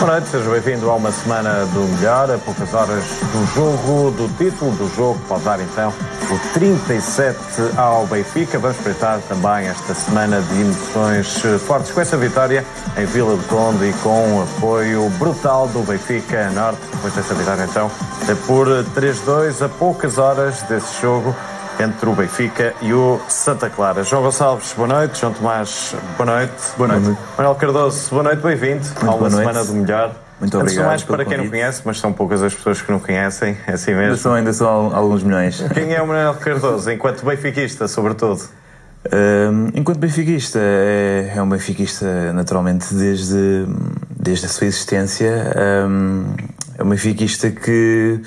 Boa noite, seja bem-vindo a uma semana do melhor, a poucas horas do jogo, do título do jogo, pode dar então o 37 ao Benfica. Vamos espreitar também esta semana de emoções fortes com essa vitória em Vila do Conde e com o apoio brutal do Benfica Norte. Depois dessa vitória então, é por 3-2 a poucas horas desse jogo entre o Benfica e o Santa Clara. João Gonçalves, boa noite. João Tomás, boa noite. Boa noite. Manuel Cardoso, boa noite, bem-vindo a uma semana do melhor. Muito Antes de obrigado mais, para quem não convite. conhece, mas são poucas as pessoas que não conhecem, é assim Ainda mesmo. são, ainda são alguns milhões. Quem é o Manuel Cardoso, enquanto benfiquista, sobretudo? Hum, enquanto benfiquista, é, é um benfiquista naturalmente desde, desde a sua existência. Hum, é um benfiquista que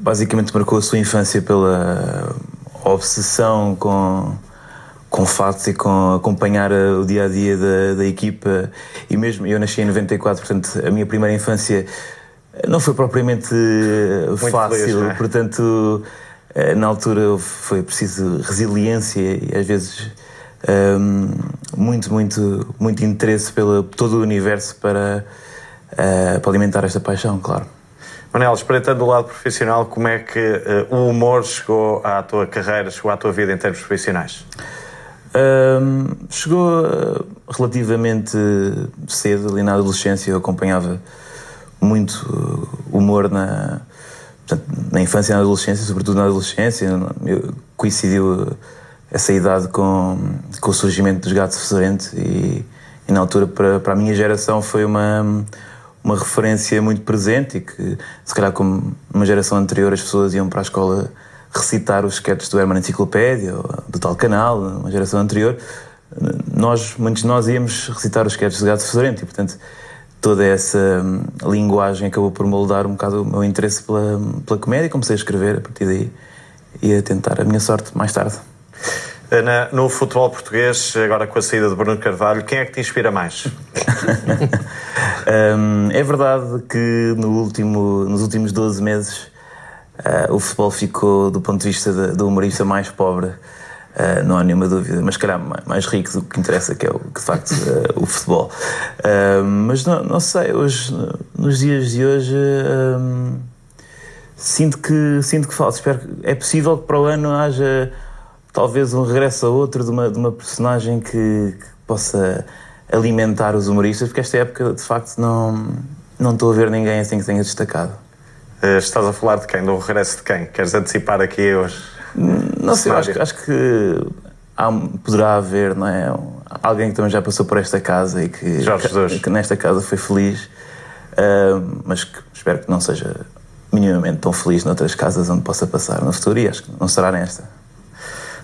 basicamente marcou a sua infância pela obsessão com, com fatos e com acompanhar eh, o dia a dia da, da equipa. E mesmo eu nasci em 94, portanto, a minha primeira infância não foi propriamente eh, fácil, feliz, é? portanto, eh, na altura foi preciso resiliência e às vezes hum, muito, muito, muito interesse pelo todo o universo para, eh, para alimentar esta paixão, claro. Manel, espreitando o lado profissional, como é que eh, o humor chegou à tua carreira, chegou à tua vida em termos profissionais? Hum, chegou uh, relativamente cedo, ali na adolescência, eu acompanhava muito uh, humor na, portanto, na infância e na adolescência, sobretudo na adolescência. Coincidiu uh, essa idade com, com o surgimento dos Gatos Fedorento e, e na altura, para, para a minha geração, foi uma, uma referência muito presente e que, se calhar, como numa geração anterior, as pessoas iam para a escola recitar os sketches do Herman Enciclopédia ou do tal canal, uma geração anterior, nós, muitos de nós íamos recitar os sketches de Gato Fedorento e, portanto, toda essa hum, linguagem acabou por moldar um bocado o meu interesse pela, pela comédia. Comecei a escrever a partir daí e a tentar a minha sorte mais tarde. No futebol português, agora com a saída de Bruno Carvalho, quem é que te inspira mais? Hum, é verdade que no último, nos últimos 12 meses ah, o futebol ficou, do ponto de vista da- do humorista, mais pobre. Ah, não há nenhuma dúvida, mas calhar mais, rico do que interessa, que é o, que de facto ah, o futebol. Mas não, não sei, hoje, nos dias de hoje, hum, sinto que sinto que falta. Espero que é possível que para o ano haja talvez um regresso a outro de uma, de uma personagem que, que possa alimentar os humoristas, porque esta época de facto não, não estou a ver ninguém assim que tenha destacado. Eh, estás a falar de quem? Do regresso de quem? Queres antecipar aqui hoje? Não sei, acho, acho que há, poderá haver não é, alguém que também já passou por esta casa e que, que, que nesta casa foi feliz, ah, mas que espero que não seja minimamente tão feliz noutras casas onde possa passar no futuro e acho que não será nesta.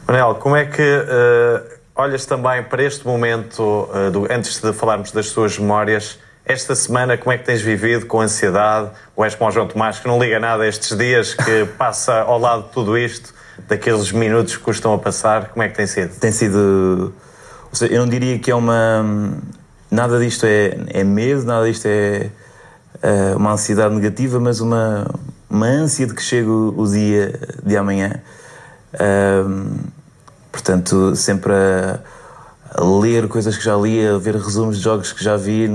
Manel, como é que eh, olhas também para este momento, eh, do- antes de falarmos das tuas memórias, esta semana, como é que tens vivido com ansiedade? Ou és como o João Tomás, que não liga nada a estes dias, que passa ao lado de tudo isto, daqueles minutos que custam a passar, como é que tem sido? tem sido. Ou seja, eu não diria que é uma. Nada disto é, é medo, nada disto é, eh, uma ansiedade negativa, mas uma, uma ânsia de que chegue o, o dia de amanhã. Portanto, sempre a, a ler coisas que já li, a ver resumos de jogos que já vi,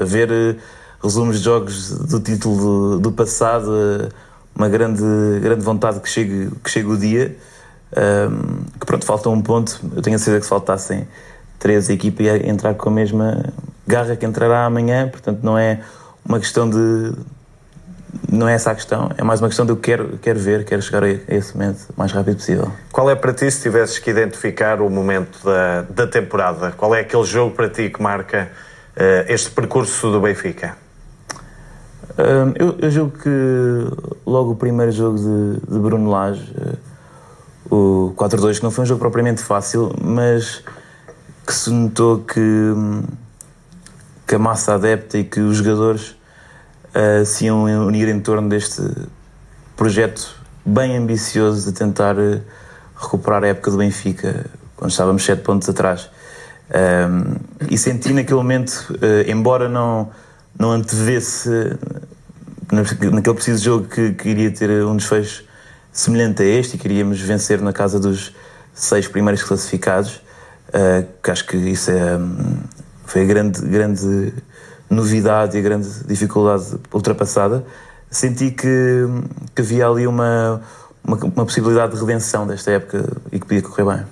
a ver eh, resumos de jogos do título do, do passado, eh, uma grande, grande vontade que chegue, que chegue o dia. Um, que pronto, falta um ponto. Eu tenho a certeza que se faltassem três, a equipa ia entrar com a mesma garra que entrará amanhã. Portanto, não é uma questão de. Não é essa a questão, é mais uma questão de eu quero, quero ver, quero chegar a esse momento o mais rápido possível. Qual é para ti, se tivesses que identificar o momento da, da temporada? Qual é aquele jogo para ti que marca eh, este percurso do Benfica? Um, eu, eu julgo que logo o primeiro jogo de, de Bruno Lage, eh, o 4-2, que não foi um jogo propriamente fácil, mas que se notou que, hum, que a massa adepta e que os jogadores eh, se iam unir em torno deste projeto bem ambicioso de tentar eh, recuperar a época do Benfica, quando estávamos 7 pontos atrás. Um, e senti naquele momento, eh, embora não, não antevesse na- naquele preciso jogo que, que iria ter um desfecho semelhante a este e queríamos vencer na casa dos seis primeiros classificados, eh, que acho que isso é, hum, foi a grande, grande novidade e a grande dificuldade ultrapassada, senti que, que havia ali uma, uma, uma possibilidade de redenção desta época e que podia correr bem.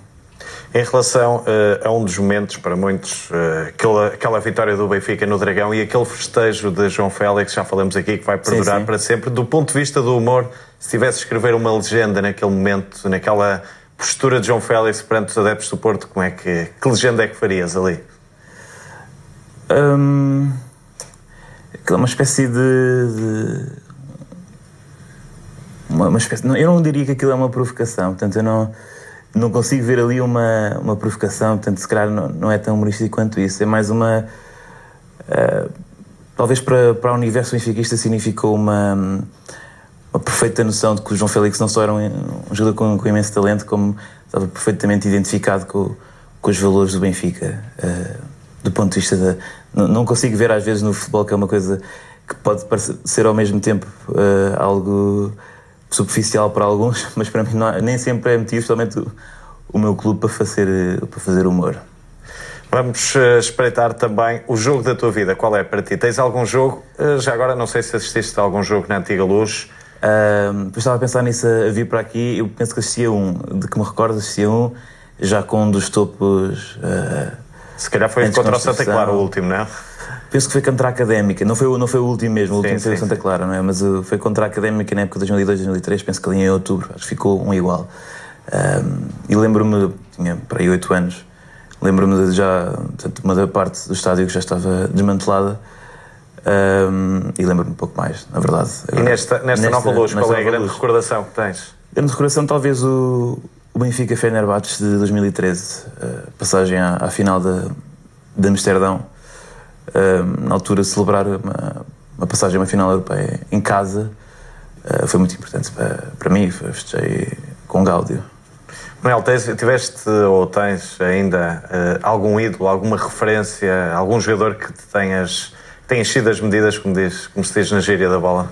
Em relação uh, a um dos momentos, para muitos, uh, aquela, aquela vitória do Benfica no Dragão e aquele festejo de João Félix, já falamos aqui, que vai perdurar sim, sim. para sempre, do ponto de vista do humor, se tivesse de escrever uma legenda naquele momento, naquela postura de João Félix perante os adeptos do Porto, como é que, que legenda é que farias ali? Hum, é uma espécie de, de uma, uma espécie, eu não diria que aquilo é uma provocação, portanto eu não não consigo ver ali uma, uma provocação, portanto, se calhar não, não é tão humorístico quanto isso. É mais uma. Uh, talvez para, para o universo benfiquista significou uma, uma perfeita noção de que o João Félix não só era um, um jogador com, com, imenso talento, como estava perfeitamente identificado com, com os valores do Benfica. Uh, do ponto de vista da. Não, não, consigo ver, às vezes, no futebol, que é uma coisa que pode parecer, ser ao mesmo tempo uh, algo superficial para alguns, mas para mim não, nem sempre é motivo, somente o, o meu clube para fazer, para fazer humor. Vamos uh, espreitar também o jogo da tua vida. Qual é para ti? Tens algum jogo? Uh, já agora, não sei se assististe a algum jogo na Antiga Luz. Uh, estava a pensar nisso a, vir para aqui. Eu penso que assistia um, de que me recordo, assistia um, já com um dos topos. Se calhar foi contra o Santa Clara o último, não é? Penso que foi contra a Académica, não foi, não foi o último mesmo, o último sim, foi sim, Santa Clara, não é? Mas uh, foi contra a Académica na época de 2002, 2003, penso que ali em outubro, acho que ficou um igual. Um, e lembro-me, tinha para aí 8 anos, lembro-me de já, portanto, uma da parte do estádio que já estava desmantelada. Um, e lembro-me um pouco mais, na verdade. Agora, e nesta, nesta, nesta nova luz, qual é a grande recordação que tens? Grande recordação, talvez o, o Benfica Fenerbahçe de 2013, uh, passagem à, à final de, de Amsterdão na altura, celebrar uma, uma, passagem a uma final europeia em casa uh, foi muito importante para, para mim. Festejei com Gáudio. Manuel, tiveste ou tens ainda algum ídolo, alguma referência, algum jogador que te tenhas, tenhas sido as medidas, como, diz, como se diz na gíria da bola?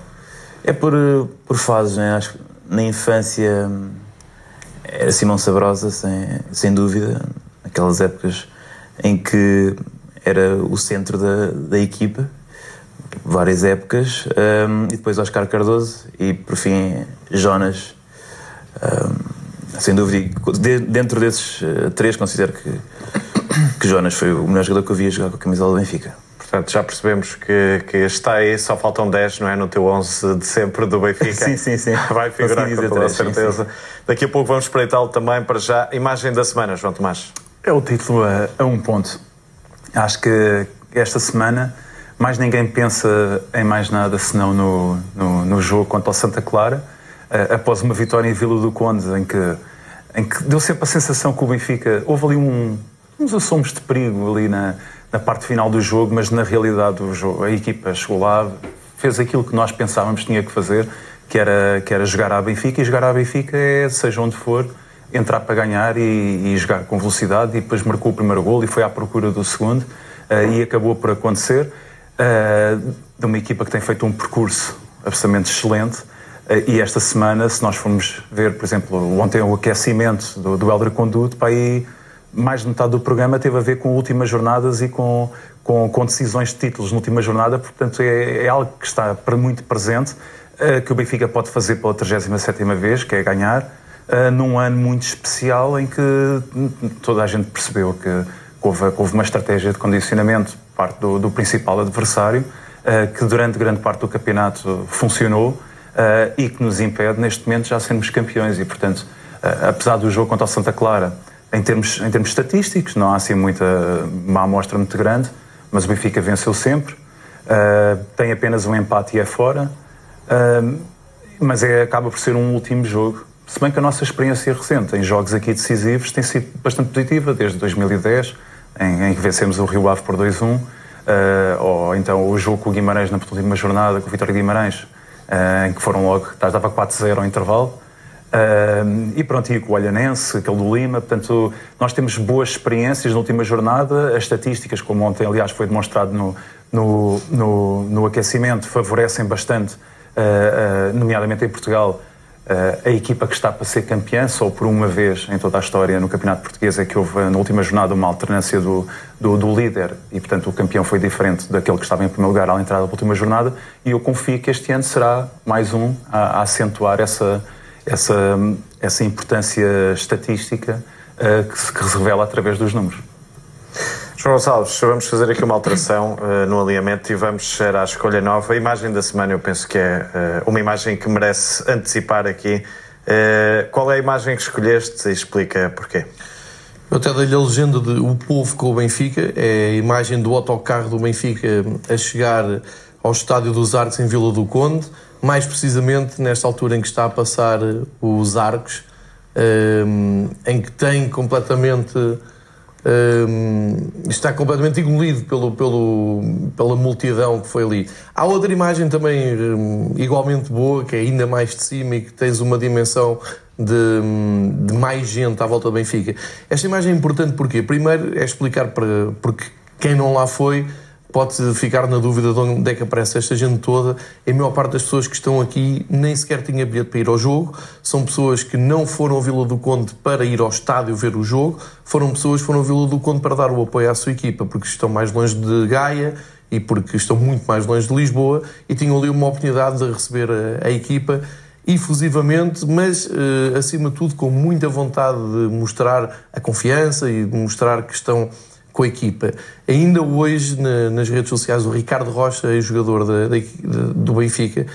É por, por fases, né? Acho que na infância era Simão Sabrosa, sem, sem dúvida, aquelas épocas em que era o centro da, da equipa, várias épocas, um, e depois Oscar Cardoso e por fim Jonas. Um, sem dúvida, dentro desses uh, três, considero que, que Jonas foi o melhor jogador que eu vi jogar com a camisola do Benfica. Portanto, já percebemos que, que está aí, só faltam 10, não é? No teu 11 de sempre do Benfica. sim, sim, sim. Vai figurar com toda a certeza. Sim, sim. Daqui a pouco vamos espreitá-lo também para já. Imagem da semana, João Tomás. É o título a, a um ponto. Acho que esta semana mais ninguém pensa em mais nada senão no, no, no jogo contra o Santa Clara, uh, após uma vitória em Vila do Conde, em que, em que deu sempre a sensação que o Benfica. Houve ali um, uns assomos de perigo ali na, na parte final do jogo, mas na realidade o jogo, a equipa chegou lá, fez aquilo que nós pensávamos que tinha que fazer, que era, que era jogar à Benfica, e jogar à Benfica é, seja onde for, entrar para ganhar e, e, jogar com velocidade e depois marcou o primeiro gol e foi à procura do segundo uh, e acabou por acontecer uh, de uma equipa que tem feito um percurso absolutamente excelente uh, e esta semana, se nós formos ver, por exemplo, ontem o aquecimento do, do Elder Conduto, para aí mais de metade do programa teve a ver com últimas jornadas e com, com, com decisões de títulos na última jornada, portanto é, é algo que está muito presente, que o Benfica pode fazer pela 37ª vez, que é ganhar, uh, num ano muito especial em que toda a gente percebeu que houve, houve uma estratégia de condicionamento por parte do, do principal adversário, uh, que durante grande parte do campeonato funcionou uh, e que nos impede, neste momento, já sermos campeões. E, portanto, apesar do jogo contra o Santa Clara, em termos, em termos estatísticos, não há assim muita uma amostra muito grande, mas o Benfica venceu sempre. Uh, tem apenas um empate e é fora, uh, mas é, acaba por ser um último jogo se bem que a nossa experiência recente em jogos aqui decisivos tem sido bastante positiva, desde 2010, em, em que vencemos o Rio Ave por 2-1, uh, eh, ou então o jogo com o Guimarães na última jornada, com o Vitória Guimarães, em que foram logo, estava 4-0 ao intervalo. Uh, e pronto, e o Olhanense, aquele do Lima, portanto, nós temos boas experiências na última jornada, as estatísticas, como ontem, aliás, foi demonstrado no, no, no, no aquecimento, favorecem bastante, nomeadamente em Portugal, a equipa que está para ser campeã, só por uma vez em toda a história no Campeonato Português é que houve na última jornada uma alternância do, do, do, líder. E, portanto, o campeão foi diferente daquele que estava em primeiro lugar à entrada da última jornada. E eu confio que este ano será mais um a, a acentuar essa, essa, essa importância estatística uh, que, se, que se revela através dos números. João Gonçalves, vamos fazer aqui uma alteração uh, no alinhamento e vamos ser à escolha nova. A imagem da semana eu penso que é uh, uma imagem que merece antecipar aqui. Uh, qual é a imagem que escolheste e explica porquê? Eu até dei-lhe a legenda de O Povo com o Benfica, é a imagem do autocarro do Benfica a chegar ao estádio dos Arcos em Vila do Conde, mais precisamente nesta altura em que está a passar os Arcos, em que tem completamente está completamente engolido pelo, pelo, pela multidão que foi ali. Há outra imagem também igualmente boa, que é ainda mais de cima e que tens uma dimensão de, de, mais gente à volta do Benfica. Esta imagem é importante porque, primeiro, é explicar para porque quem não lá foi pode ficar na dúvida de onde é que aparece esta gente toda. A maior parte das pessoas que estão aqui nem sequer tinha bilhete para ir ao jogo. São pessoas que não foram ao Vila do Conde para ir ao estádio ver o jogo. Foram pessoas que foram ao Vila do Conde para dar o apoio à sua equipa, porque estão mais longe de Gaia e porque estão muito mais longe de Lisboa e tinham ali uma oportunidade de receber a, a equipa efusivamente, mas eh, acima de tudo com muita vontade de mostrar a confiança e de mostrar que estão com a equipa. Ainda hoje, na, nas redes sociais, o Ricardo Rocha, jogador do Benfica,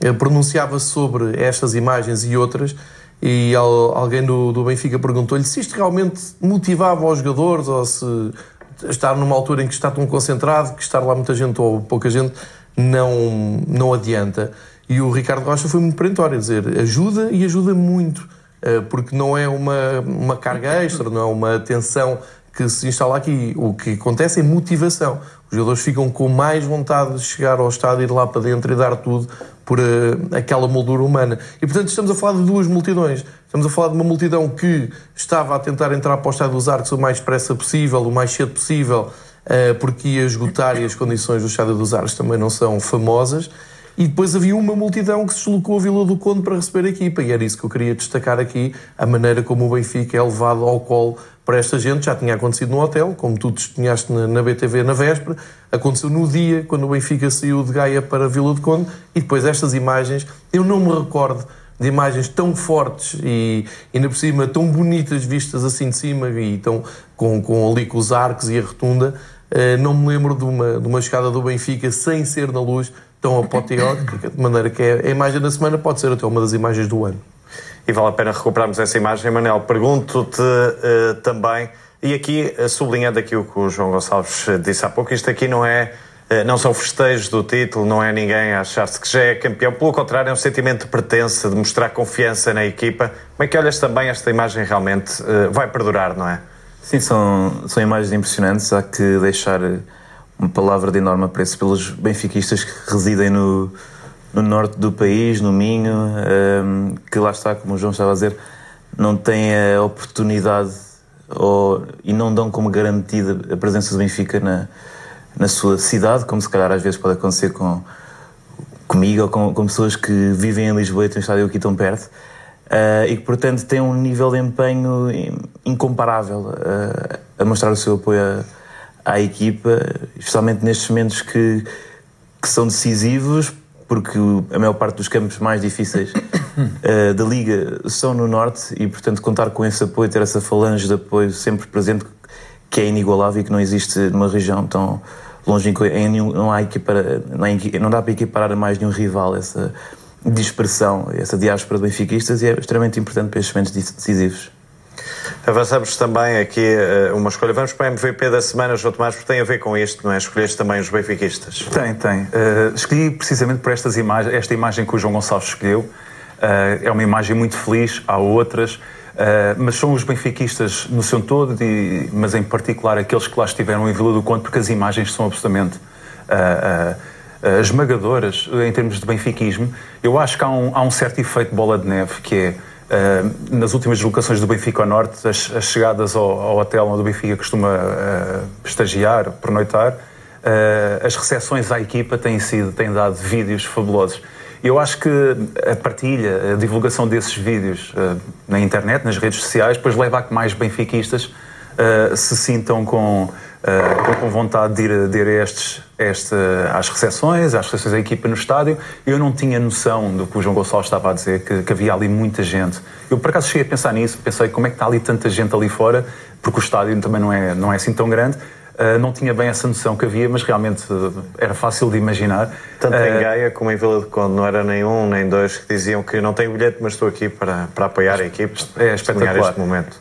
eh, pronunciava sobre estas imagens e outras e alguém do, do Benfica perguntou-lhe se isto realmente motivava os jogadores ou se estar numa altura em que está tão concentrado que estar lá muita gente ou pouca gente não, não adianta. E o Ricardo Rocha foi muito perentório, dizer ajuda e ajuda muito, eh, porque não é uma, uma carga extra, não é uma tensão que se instala aqui. O que acontece é motivação. Os jogadores ficam com mais vontade de chegar ao estádio, ir lá para dentro e dar tudo por uh, aquela moldura humana. E portanto estamos a falar de duas multidões. Estamos a falar de uma multidão que estava a tentar entrar para o estádio dos Arcos o mais depressa possível, o mais cedo possível, uh, porque ia esgotar e as condições do estádio dos Arcos também não são famosas. E depois havia uma multidão que se deslocou a Vila do Conde para receber a equipa. E era isso que eu queria destacar aqui, a maneira como o Benfica é levado ao colo para esta gente. Já tinha acontecido no hotel, como tu testemunhaste na, na BTV na véspera. Aconteceu no dia, quando o Benfica saiu de Gaia para Vila do Conde. E depois estas imagens, eu não me recordo de imagens tão fortes e ainda por cima tão bonitas vistas assim de cima e tão, com, com ali com os arcos e a rotunda. Uh, não me lembro de uma, de uma chegada do Benfica sem ser na luz tão apoteótica, de maneira que é, a imagem da semana pode ser até uma das imagens do ano. E vale a pena recuperarmos essa imagem. Manel, pergunto-te uh, também, e aqui, uh, sublinhando aqui o que o João Gonçalves disse há pouco, isto aqui não é não são festejos do título, não é ninguém achar-se que já é campeão. Pelo contrário, é um sentimento de pertença, de mostrar confiança na equipa. Como é que olhas também esta imagem realmente vai perdurar, não é? Sim, são, são imagens impressionantes. Há que deixar uma palavra de enorme apreço pelos benfiquistas que residem no, no norte do país, no Minho, um, ehm, que lá está, como o João estava a dizer, não têm a oportunidade ou, e não dão como garantida a presença do Benfica na, na sua cidade, como se calhar às vezes pode acontecer com, comigo ou com, com pessoas que vivem em Lisboa e têm um estádio aqui tão perto. Uh, e que, portanto, têm um nível de empenho incomparável uh, a mostrar o seu apoio a, à equipa, especialmente nestes momentos que, que são decisivos, porque a maior parte dos campos mais difíceis uh, da Liga são no Norte e, portanto, contar com esse apoio, ter essa falange de apoio sempre presente, que é inigualável e que não existe numa região tão. Não, há equipara, não, há, não dá para equiparar a mais nenhum rival essa dispersão, essa diáspora de benfiquistas e é extremamente importante para estes momentos decisivos. Avançamos também aqui uh, uma escolha. Vamos para a MVP da semana, João Tomás, porque tem a ver com isto, não é? Escolheste também os benfiquistas. Tem, tem. Uh, escolhi precisamente por estas imagens, esta imagem que o João Gonçalves escolheu. Uh, é uma imagem muito feliz, há outras. mas são os benfiquistas no seu todo, e, mas em particular aqueles que lá estiveram em Vila do Conde, porque as imagens são absolutamente esmagadoras em termos de benfiquismo. Eu acho que há um, há um certo efeito bola de neve, que é Uh, nas últimas deslocações do Benfica ao Norte, as, as chegadas ao, ao, hotel onde o Benfica costuma uh, estagiar, pernoitar, uh, as recepções à equipa têm sido, têm dado vídeos fabulosos. Eu acho que a partilha, a divulgação desses vídeos na internet, nas redes sociais, depois leva a que mais benfiquistas se sintam com, com vontade de ir, de ir a estes, este, às recepções, às recepções da equipa no estádio. Eu não tinha noção do que o João Gonçalves estava a dizer, que, que havia ali muita gente. Eu, por acaso, cheguei a pensar nisso, pensei como é que está ali tanta gente ali fora, porque o estádio também não é, não é assim tão grande. Uh, não tinha bem essa noção que havia, mas realmente uh, era fácil de imaginar. Tanto em Gaia como em Vila de Conde não era nem um nem dois que diziam que não tenho bilhete, mas estou aqui para, para apoiar a equipe. É espetacular. este momento.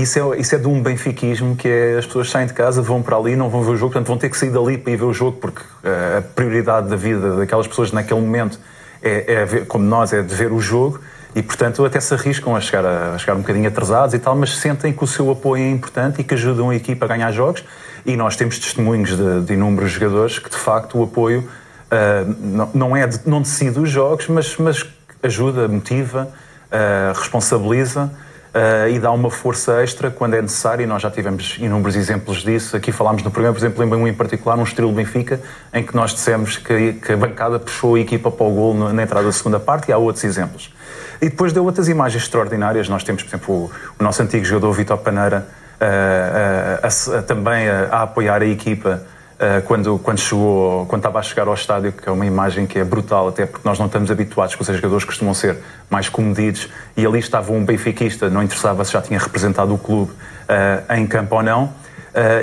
isso, é, isso é de um benfiquismo que é as pessoas saem de casa, vão para ali, não vão ver o jogo, portanto vão ter que sair dali para ir ver o jogo, porque a prioridade da vida daquelas pessoas naquele momento é, é ver, como nós, é de ver o jogo e, portanto, até se arriscam a chegar, a, a chegar um bocadinho atrasados e tal, mas sentem que o seu apoio é importante e que ajudam a equipa a ganhar jogos. E nós temos testemunhos de, de inúmeros jogadores que, de facto, o apoio uh, não, não, é de, não decide os jogos, mas, mas ajuda, motiva, uh, responsabiliza. Uh, e dá uma força extra quando é necessário, e nós já tivemos inúmeros exemplos disso. Aqui falámos no programa, por exemplo, em um em particular, um estilo Benfica, em que nós dissemos que, que a bancada puxou a equipa para o gol na entrada da segunda parte, e há outros exemplos. E depois deu outras imagens extraordinárias. Nós temos, por exemplo, o, o nosso antigo jogador Vitor Paneira uh, uh, a, também a, apoiar a equipa quando, quando, chegou, quando estava a chegar ao estádio, que é uma imagem que é brutal, até porque nós não estamos habituados, que os jogadores costumam ser mais comedidos, e ali estava um benfiquista, não interessava se já tinha representado o clube em campo ou não,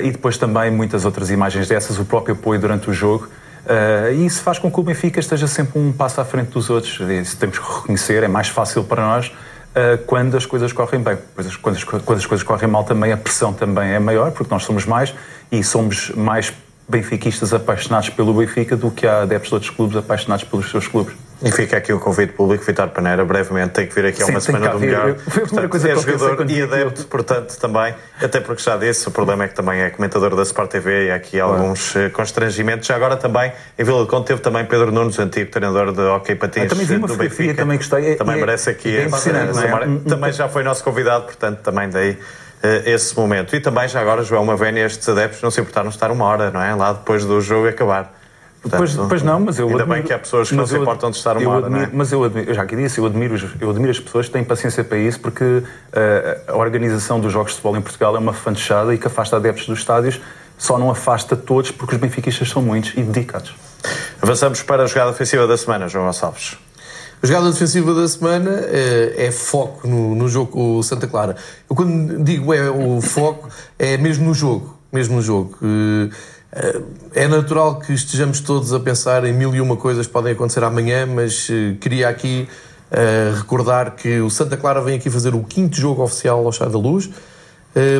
e depois também muitas outras imagens dessas, o próprio apoio durante o jogo, Uh, e isso faz com que o Benfica esteja sempre um passo à frente dos outros. Isso temos que reconhecer, é mais fácil para nós uh, quando as coisas correm bem. Quando, as, quando as coisas correm mal também a pressão também é maior, porque nós somos mais e somos mais benfiquistas apaixonados pelo Benfica do que há adeptos de outros clubes apaixonados pelos seus clubes. E fica aqui o convite público, Vitor Paneira, brevemente tem que vir aqui a uma semana do melhor. Portanto, é jogador e adepto, portanto, também, até porque já disse, o problema é que também é comentador da Sport TV e há aqui alguns uh, constrangimentos. Já agora também, em Vila de Conde, teve também Pedro Nunes, antigo treinador de hockey patins também vi uma do Benfica. Também gostei. Também é, merece aqui. É, é, também já foi nosso convidado, portanto, também daí esse momento. E também, já agora, João Mavénia, estes adeptos não se importaram de estar uma hora, não é? Lá depois do jogo acabar. Portanto, pois, pois não, mas eu Ainda admiro, bem que há pessoas que não se importam de estar uma hora, admiro, é? Mas eu, admiro, eu já aqui disse, eu admiro, eu admiro as pessoas que têm paciência para isso, porque uh, a organização dos jogos de futebol em Portugal é uma fanchada e que afasta adeptos dos estádios, só não afasta todos porque os benfiquistas são muitos e dedicados. Avançamos para a jogada ofensiva da semana, João Gonçalves. A jogada defensiva da semana é, é foco no, no jogo Santa Clara. Eu quando digo é o foco, é mesmo no jogo. Mesmo no jogo. Eh, é natural que estejamos todos a pensar em mil e uma coisas que podem acontecer amanhã, mas eh, queria aqui recordar que o Santa Clara vem aqui fazer o quinto jogo oficial ao Chá da Luz.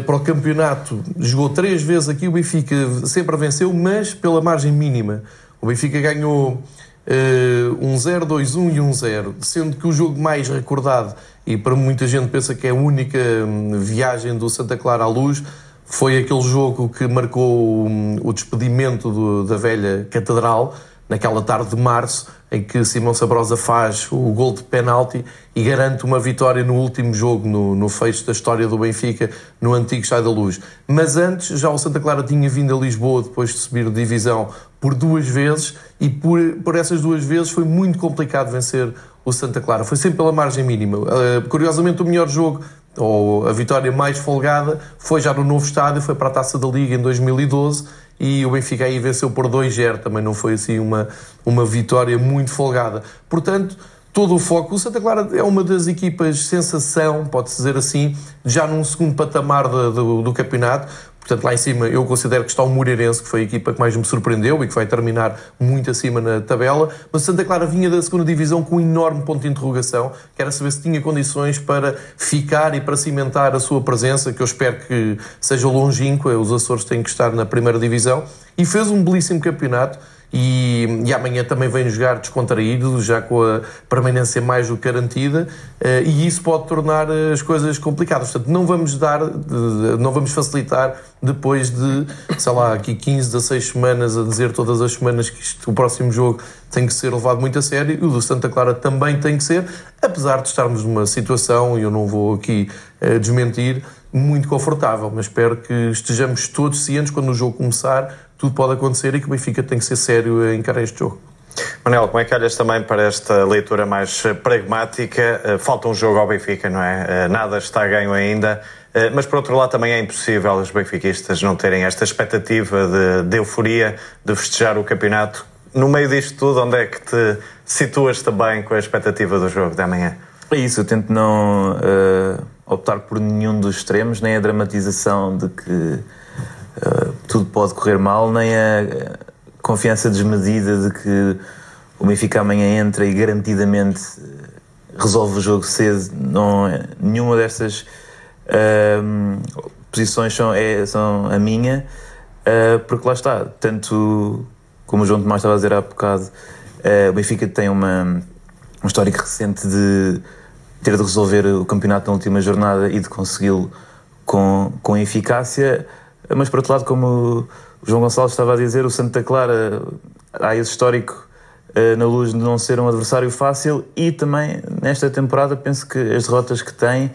Para o campeonato, jogou três vezes aqui, o Benfica sempre venceu, mas pela margem mínima. O Benfica ganhou uh, um 0, 2, 1 e um 0, sendo que o jogo mais recordado, e para muita gente pensa que é a única um, viagem do Santa Clara à Luz, foi aquele jogo que marcou o despedimento do, da velha Catedral, naquela tarde de março, em que Simão Sabrosa faz o gol de penalti e garante uma vitória no último jogo, no, no fecho da história do Benfica, no antigo Estádio da Luz. Mas antes, já o Santa Clara tinha vindo a Lisboa, depois de subir de divisão, por duas vezes, e por, por essas duas vezes foi muito complicado vencer o Santa Clara. Foi sempre pela margem mínima. Uh, curiosamente, o melhor jogo ou a vitória mais folgada foi já no novo estádio, foi para a Taça da Liga em 2012 e o Benfica aí venceu por 2-0, também não foi assim uma, uma vitória muito folgada. Portanto, todo o foco, o Santa Clara é uma das equipas sensação, pode-se dizer assim, já num segundo patamar do, do, campeonato, Portanto, lá em cima eu considero que está o Moreirense, que foi a equipa que mais me surpreendeu e que vai terminar muito acima na tabela. Mas Santa Clara vinha da segunda divisão com um enorme ponto de interrogação, que era saber se tinha condições para ficar e para cimentar a sua presença, que eu espero que seja longínqua. Os Açores têm que estar na primeira divisão. E fez um belíssimo campeonato e, e amanhã também vem jogar descontraído, já com a permanência mais do que garantida, uh, e isso pode tornar as coisas complicadas. Portanto, não vamos dar, não vamos facilitar depois de, sei lá, aqui 15, 16 semanas a dizer todas as semanas que isto, o próximo jogo tem que ser levado muito a sério, e o do Santa Clara também tem que ser, apesar de estarmos numa situação, e eu não vou aqui uh, desmentir, muito confortável, mas espero que estejamos todos cientes quando o jogo começar tudo pode acontecer e que o Benfica tem que ser sério a encarar este jogo. Manel, como é que olhas também para esta leitura mais pragmática? Falta um jogo ao Benfica, não é? Nada está ganho ainda. Mas, por outro lado, também é impossível os benfiquistas não terem esta expectativa de, de euforia, de festejar o campeonato. No meio disto tudo, onde é que te situas também com a expectativa do jogo de amanhã? É isso, eu tento não uh, optar por nenhum dos extremos, nem a dramatização de que uh, tudo pode correr mal, nem a confiança desmedida de que o Benfica amanhã entra e garantidamente resolve o jogo cedo. Não, nenhuma destas uh, posições são, é, são a minha, porque lá está, tanto como o João Tomás estava a dizer há bocado, o Benfica tem uma, um histórico recente de ter de resolver o campeonato na última jornada e de consegui-lo com, com eficácia. Mas, por outro lado, como o João Gonçalves estava a dizer, o Santa Clara há esse histórico uh, na luz de não ser um adversário fácil e também nesta temporada penso que as derrotas que tem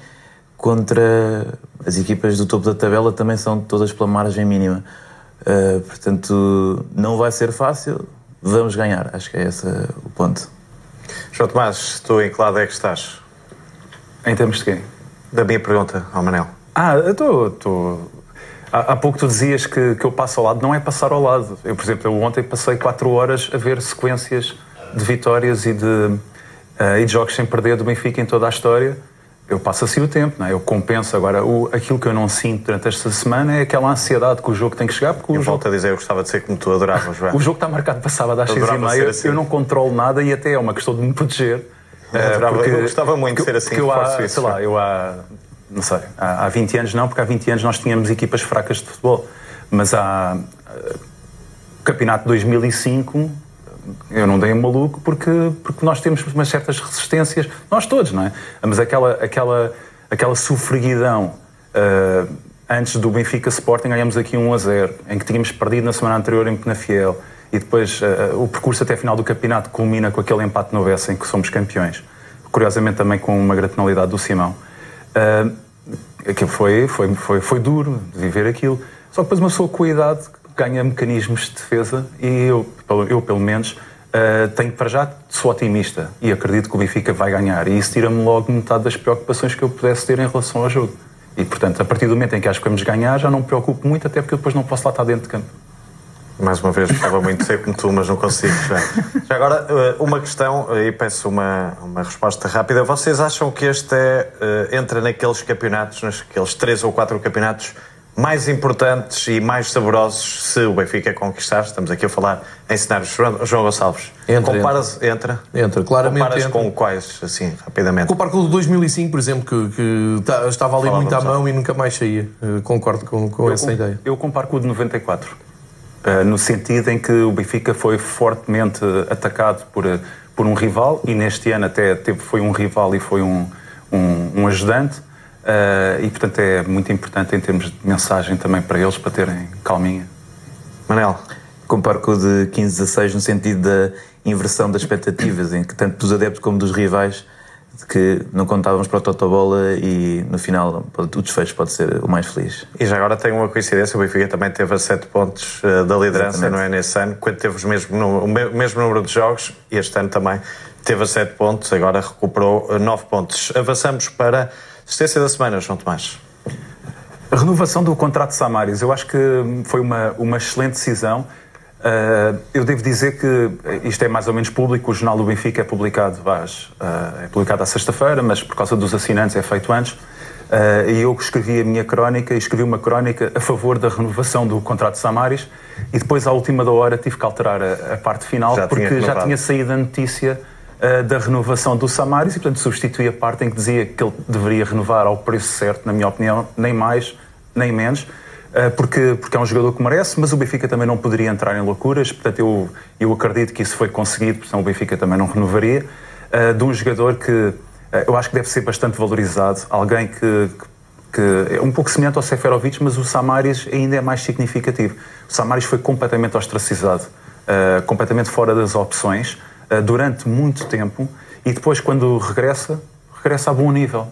contra as equipas do topo da tabela também são todas pela margem mínima. Uh, portanto, não vai ser fácil, vamos ganhar. Acho que é esse o ponto. João Tomás, tu em que lado é que estás? Em termos de quê? Da minha pergunta ao Manel. Ah, eu estou. Há, há, pouco tu dizias que, que eu passo ao lado. Não é passar ao lado. Eu, por exemplo, eu ontem passei 4 horas a ver sequências de vitórias e de, uh, e de jogos sem perder do Benfica em toda a história. Eu passo assim o tempo, não é? eu compenso. Agora, o, aquilo que eu não sinto durante esta semana é aquela ansiedade que o jogo tem que chegar. Porque o eu jogo... volto a dizer, eu gostava de ser como tu, adorava, João. o jogo está marcado para sábado às 6h30. Assim. Eu não controlo nada e até é uma questão de me proteger eu, porque, eu gostava muito de ser assim. eu há, isso, sei lá, eu há, não sei, há, há 20 anos não, porque há 20 anos nós tínhamos equipas fracas de futebol. Mas há o campeonato de 2005 eu não dei um maluco porque, porque nós temos umas certas resistências, nós todos, não é? Mas aquela, aquela, aquela sofreguidão uh, antes do Benfica Sporting ganhamos aqui 1 a 0, em que tínhamos perdido na semana anterior em Penafiel e depois uh, o percurso até a final do campeonato culmina com aquele empate no Bessa em que somos campeões. Curiosamente também com uma gratinalidade do Simão. Uh, aquilo foi, foi, foi, foi duro de viver aquilo. Só que depois uma pessoa com a idade ganha mecanismos de defesa e eu, eu pelo menos, uh, tenho para já, sou otimista e acredito que o Benfica vai ganhar. E isso tira-me logo metade das preocupações que eu pudesse ter em relação ao jogo. E, portanto, a partir do momento em que acho que vamos ganhar, já não me preocupo muito, até porque eu depois não posso lá estar dentro de campo. Mais uma vez, estava muito seco como tu, mas não consigo. Já. já agora, eh, uma questão, e peço uma, uma resposta rápida. Vocês acham que este é, eh, entra naqueles campeonatos, naqueles três ou quatro campeonatos mais importantes e mais saborosos se o Benfica conquistar? Estamos aqui a falar em cenários. João Gonçalves, entra, comparas, entra. Entra, claramente. Comparas entra. com quais, assim, rapidamente? Comparo com o de 2005, por exemplo, que, que tá, estava ali Falava muito à mão e nunca mais saía. Concordo com, com essa ideia. Eu comparo com o de 94. Eh, no sentido em que o Benfica foi fortemente atacado por, eh, por um rival e neste ano até teve, foi um rival e foi um, um, um ajudante uh, e portanto é muito importante em termos de mensagem também para eles para terem calminha. Manel? Comparo com o de 15-16 no sentido da inversão das expectativas, em que tanto dos adeptos como dos rivais que não contávamos para o Totobola e no final o desfecho pode ser o mais feliz. E já agora tem uma coincidência, o Benfica também teve a 7 pontos uh, da liderança, Exatamente. não é, nesse ano, quando teve o mesmo, o mesmo número de jogos, e este ano também teve a 7 pontos, agora recuperou 9 eh, pontos. Avançamos para a assistência da semana, João Tomás. A renovação do contrato de Samaris, eu acho que foi uma, uma excelente decisão. Uh, eu devo dizer que isto é mais ou menos público, o Jornal do Benfica é publicado, uh, é publicado à sexta-feira, mas por causa dos assinantes é feito antes. Uh, e eu escrevi a minha crónica e escrevi uma crónica a favor da renovação do contrato de Samaris e depois, à última da hora, tive que alterar a, a parte final já porque tinha já tinha saído a notícia da renovação do Samaris e, portanto, substituí a parte em que dizia que ele deveria renovar ao preço certo, na minha opinião, nem mais nem menos porque, porque é um jogador que merece, mas o Benfica também não poderia entrar em loucuras, portanto eu, eu acredito que isso foi conseguido, porque senão o Benfica também não renovaria, uh, de um jogador que uh, eu acho que deve ser bastante valorizado, alguém que, que é um pouco semelhante ao Seferovic, mas o Samaris ainda é mais significativo. O Samaris foi completamente ostracizado, completamente fora das opções, durante muito tempo, e depois quando regressa, regressa a bom nível.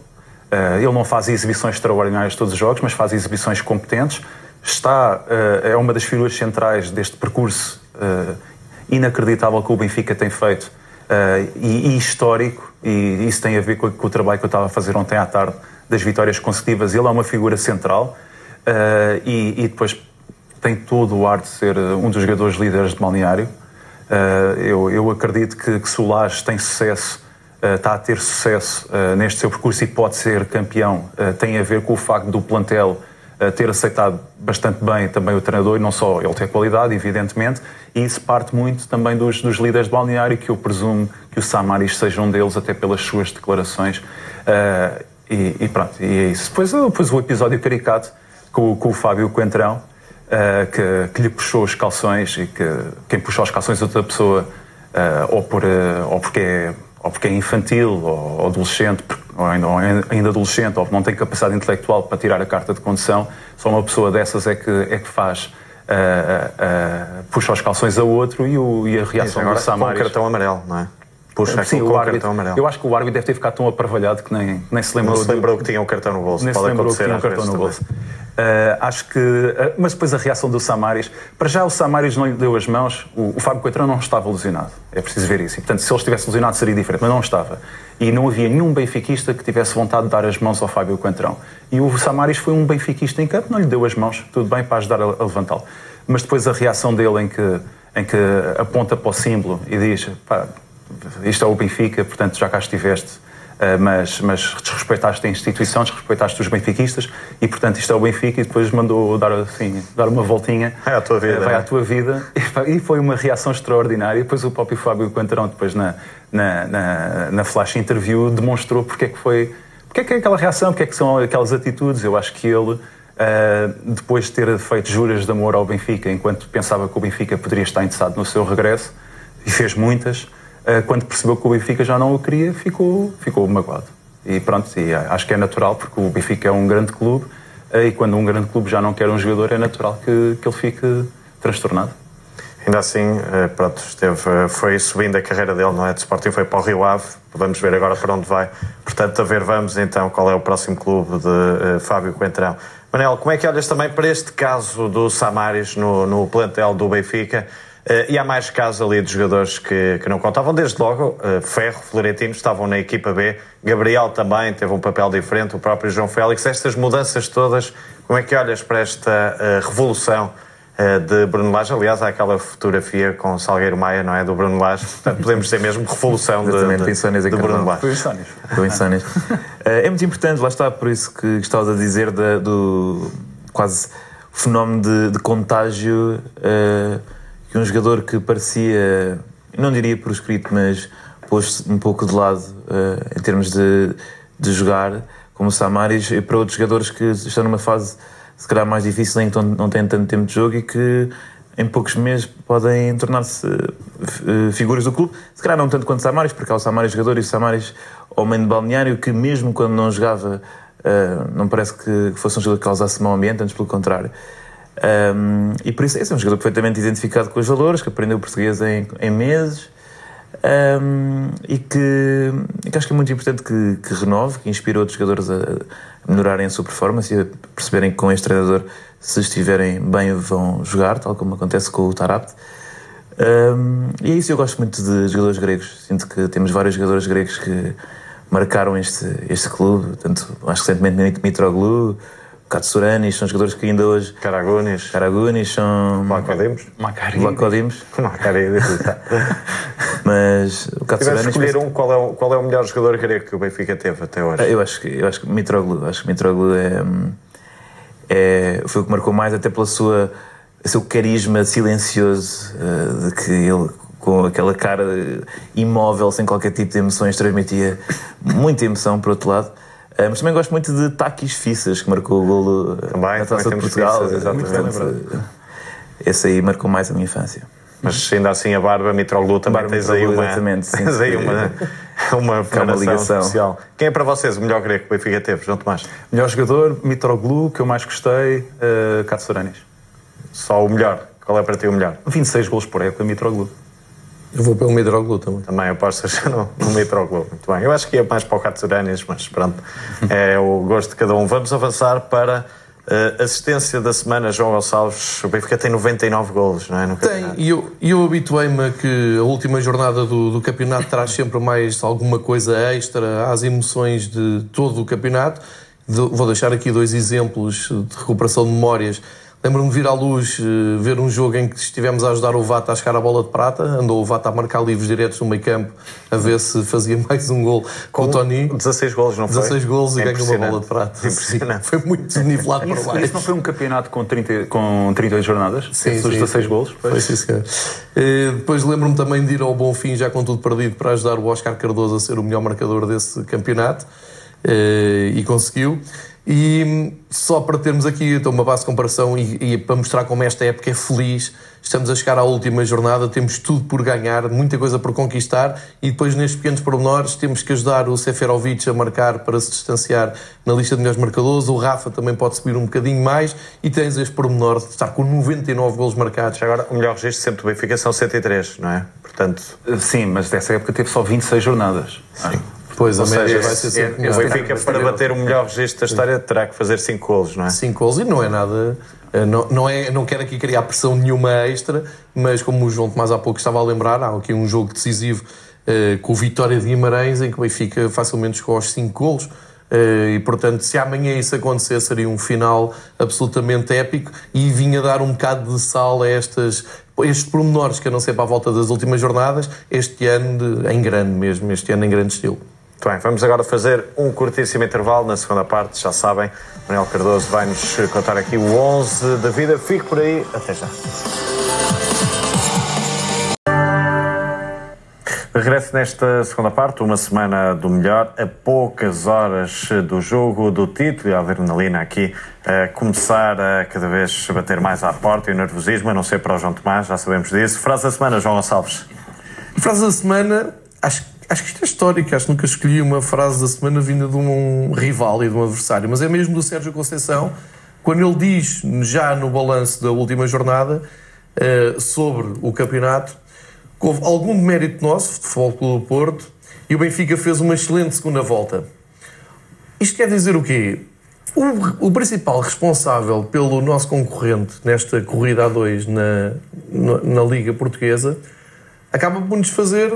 Uh, ele não faz exibições extraordinárias todos os jogos, mas faz exibições competentes. Está, uh, é uma das figuras centrais deste percurso uh, inacreditável que o Benfica tem feito e, e, histórico, e isso tem a ver com, com, o trabalho que eu estava a fazer ontem à tarde das vitórias consecutivas. Ele é uma figura central e, e, depois tem todo o ar de ser um dos jogadores líderes de balneário. Eu, eu, acredito que, que tem sucesso está a ter sucesso neste seu percurso e pode ser campeão tem a ver com o facto do plantel ter aceitado bastante bem também o treinador, e não só ele tem qualidade, evidentemente, e isso parte muito também dos, dos líderes de balneário, que eu presumo que o Samaris seja um deles, até pelas suas declarações. Uh, e, e, pronto, e é isso. Depois, depois o episódio caricato com, com o Fábio Coentrão, uh, que, que, lhe puxou os calções e que quem puxou os calções outra pessoa, uh, ou, por, ou porque é ou porque é infantil, ou, adolescente, ou ainda, ou ainda, adolescente, ou não tem capacidade intelectual para tirar a carta de condução, só uma pessoa dessas é que, é que faz. Uh, uh, puxa os calções a outro e, o, e a reação agora, do Samaris... Com cartão amarelo, não é? Puxa Sim, o árbitro, amarelo. Eu acho que o árbitro deve ter ficado tão aparvalhado que nem, nem se lembrou... Não se lembrou de... que tinha um cartão no bolso. Nem Pode se lembrou que tinha um cartão no bolso. Uh, acho que. Uh, mas depois a reação do Samaris. Para já o Samaris não lhe deu as mãos. O, o Fábio Coitrão não estava lesionado. É preciso ver isso. E, portanto, se ele estivesse lesionado seria diferente, mas não estava. E não havia nenhum benfiquista que tivesse vontade de dar as mãos ao Fábio Coentrão. E o Samaris foi um benfiquista em campo, não lhe deu as mãos, tudo bem, para ajudar a, a levantá-lo. Mas depois a reação dele em que, em que aponta para o símbolo e diz: pá, isto é o Benfica, portanto já cá estiveste Uh, mas, mas desrespeitaste a instituição, desrespeitaste os benfiquistas e, portanto, isto é o Benfica e depois mandou dar, assim, dar uma voltinha. É à tua vida. Uh, vai é? à tua vida. E foi uma reação extraordinária. Depois o próprio Fábio Quantarão, depois na, na, na, na flash interview, demonstrou porque é que foi... Porque é que é aquela reação, porque é que são aquelas atitudes. Eu acho que ele... Uh, depois de ter feito juras de amor ao Benfica, enquanto pensava que o Benfica poderia estar interessado no seu regresso, e fez muitas, eh, quando percebeu que o Benfica já não o queria, ficou, ficou magoado. E pronto, e acho que é natural, porque o Benfica é um grande clube, eh, e quando um grande clube já não quer um jogador, é natural que, que ele fique transtornado. Ainda assim, eh, pronto, esteve, foi subindo a carreira dele, não é? De Sporting foi para o Rio Ave, vamos ver agora para onde vai. Portanto, a ver, vamos então qual é o próximo clube de uh, Fábio Coentrão. Manel, como é que olhas também para este caso do Samaris no, no plantel do Benfica? Uh, e há mais casos ali de jogadores que, que não contavam. Desde logo, uh, Ferro, Florentino estavam na equipa B, Gabriel também teve um papel diferente, o próprio João Félix. Estas mudanças todas, como é que olhas para esta uh, revolução de Bruno Lage? Aliás, há aquela fotografia com Salgueiro Maia, não é? Do Bruno Lage. Portanto, podemos dizer mesmo revolução de, de, de, de Bruno Lage. Foi insónias. É muito importante, lá está, por isso que estavas a dizer da, do quase fenómeno de, de contágio que um jogador que parecia, não diria proscrito, mas posto um pouco de lado uh, em termos de, de jogar, como o Samaris, e para outros jogadores que estão numa fase se calhar mais difícil, em que não têm tanto tempo de jogo e que em poucos meses podem tornar-se uh, figuras do clube. Se calhar não tanto quanto Samaris, porque há o Samaris jogador e o Samaris homem de balneário que mesmo quando não jogava uh, não parece que fosse um jogador que causasse mau ambiente, antes pelo contrário. Um, e por isso esse é um jogador perfeitamente identificado com os valores, que aprendeu português em, em meses um, e, que, que, acho que é muito importante que, que renove, que inspire outros jogadores a, melhorarem a sua performance e a perceberem que com este treinador, se estiverem bem, vão jogar, tal como acontece com o Tarabt. Um, e é isso, eu gosto muito de jogadores gregos. Sinto que temos vários jogadores gregos que marcaram este, este clube, tanto mais recentemente Mitroglou, Katsuranis, são jogadores que ainda hoje. Caragunis. Caragunis são. Macodimos. Macodimos. Macaridimos. Mas o Katsuranis. escolher um, qual é, o, qual é o melhor jogador grego que o Benfica teve até hoje? Eu acho que, eu acho que Mitroglou. Acho que Mitroglou é, é, foi o que marcou mais, até pela sua seu carisma silencioso, uh, de que ele com aquela cara imóvel, sem qualquer tipo de emoções, transmitia muita emoção, por outro lado. Uh, mas também gosto muito de Takis Fissas, que marcou o golo também, na Taça de Portugal. Fissas, exatamente. Portanto, esse aí marcou mais a minha infância. Mas ainda assim a Barba Mitroglou também Barba tens aí uma, exatamente, sim, tens aí uma, uma, uma ligação especial. Quem é para vocês o melhor grego que o Benfica teve, João Tomás? Melhor jogador, Mitroglou, que eu mais gostei, uh, Katsuranis. Só o melhor? Qual é para ti o melhor? 26 gols por época, Mitroglou. Eu vou pelo Mitroglou também. Também apostas no, no Mitroglou. Muito bem. Eu acho que ia mais para o Katsuranis, mas pronto, é o gosto de cada um. Vamos avançar para Uh, assistência da semana, João Gonçalves, o Benfica tem 99 golos, não é? No tem, e eu, eu habituei-me a que a última jornada do, do campeonato traz sempre mais alguma coisa extra às emoções de todo o campeonato. Vou deixar aqui dois exemplos de recuperação de memórias Lembro-me de vir à luz, eh, ver um jogo em que estivemos a ajudar o Vata a chegar a bola de prata, andou o Vata a marcar livros diretos no meio campo a ver se fazia mais um gol com, o Tony. 16 golos, não foi? 16 golos e é ganhou uma bola de prata. Impressionante. Foi muito nivelado para baixo. Isso não foi um campeonato com, 30, com 38 jornadas? Sim, sim, 16 golos? Foi, sim, senhor. Eh, depois lembro-me também de ir ao Bom Fim, já com tudo perdido, para ajudar o Oscar Cardoso a ser o melhor marcador desse campeonato. Eh, e conseguiu. E só para termos aqui então, uma base de comparação e, e, para mostrar como esta época é feliz, estamos a chegar à última jornada, temos tudo por ganhar, muita coisa por conquistar e depois nestes pequenos pormenores temos que ajudar o Seferovic a marcar para se distanciar na lista de melhores marcadores, o Rafa também pode subir um bocadinho mais e tens este pormenor de estar com 99 golos marcados. Agora, o melhor registro sempre do Benfica são 103, não é? Portanto... Sim, mas dessa época teve só 26 jornadas. Sim. Pois, Ou a média seja, vai ser sempre. O Benfica, para bater o melhor registro da história, terá que fazer 5 golos, não é? 5 golos e não é nada. Eh, não, não, é, não quero aqui criar pressão nenhuma extra, mas como o João Tomás há pouco estava a lembrar, há aqui um jogo decisivo uh, com o Vitória de Guimarães, em que o Benfica facilmente chegou aos 5 golos. Uh, e portanto, se amanhã isso acontecer, seria um final absolutamente épico e vinha dar um bocado de sal a estas, estes pormenores que a não ser para a volta das últimas jornadas, este ano de, em grande mesmo, este ano em grande estilo. Muito bem, vamos agora fazer um curtíssimo intervalo na segunda parte. Já sabem, Manuel Cardoso vai-nos contar aqui o 11 da vida. Fique por aí, até já. Regresso nesta segunda parte, uma semana do melhor, a poucas horas do jogo, do título e a adrenalina aqui a começar a cada vez bater mais à porta e o nervosismo, a não ser para o João Tomás, já sabemos disso. Frase da semana, João Gonçalves. Frase da semana, acho que Acho que isto é histórico, acho que nunca escolhi uma frase da semana vinda de um rival e de um adversário, mas é mesmo do Sérgio Conceição, quando ele diz, já no balanço da última jornada, uh, sobre o campeonato, que houve algum mérito nosso, Futebol Clube do Porto, e o Benfica fez uma excelente segunda volta. Isto quer dizer o quê? O, o principal responsável pelo nosso concorrente nesta corrida a dois na, na, na Liga Portuguesa acaba por nos fazer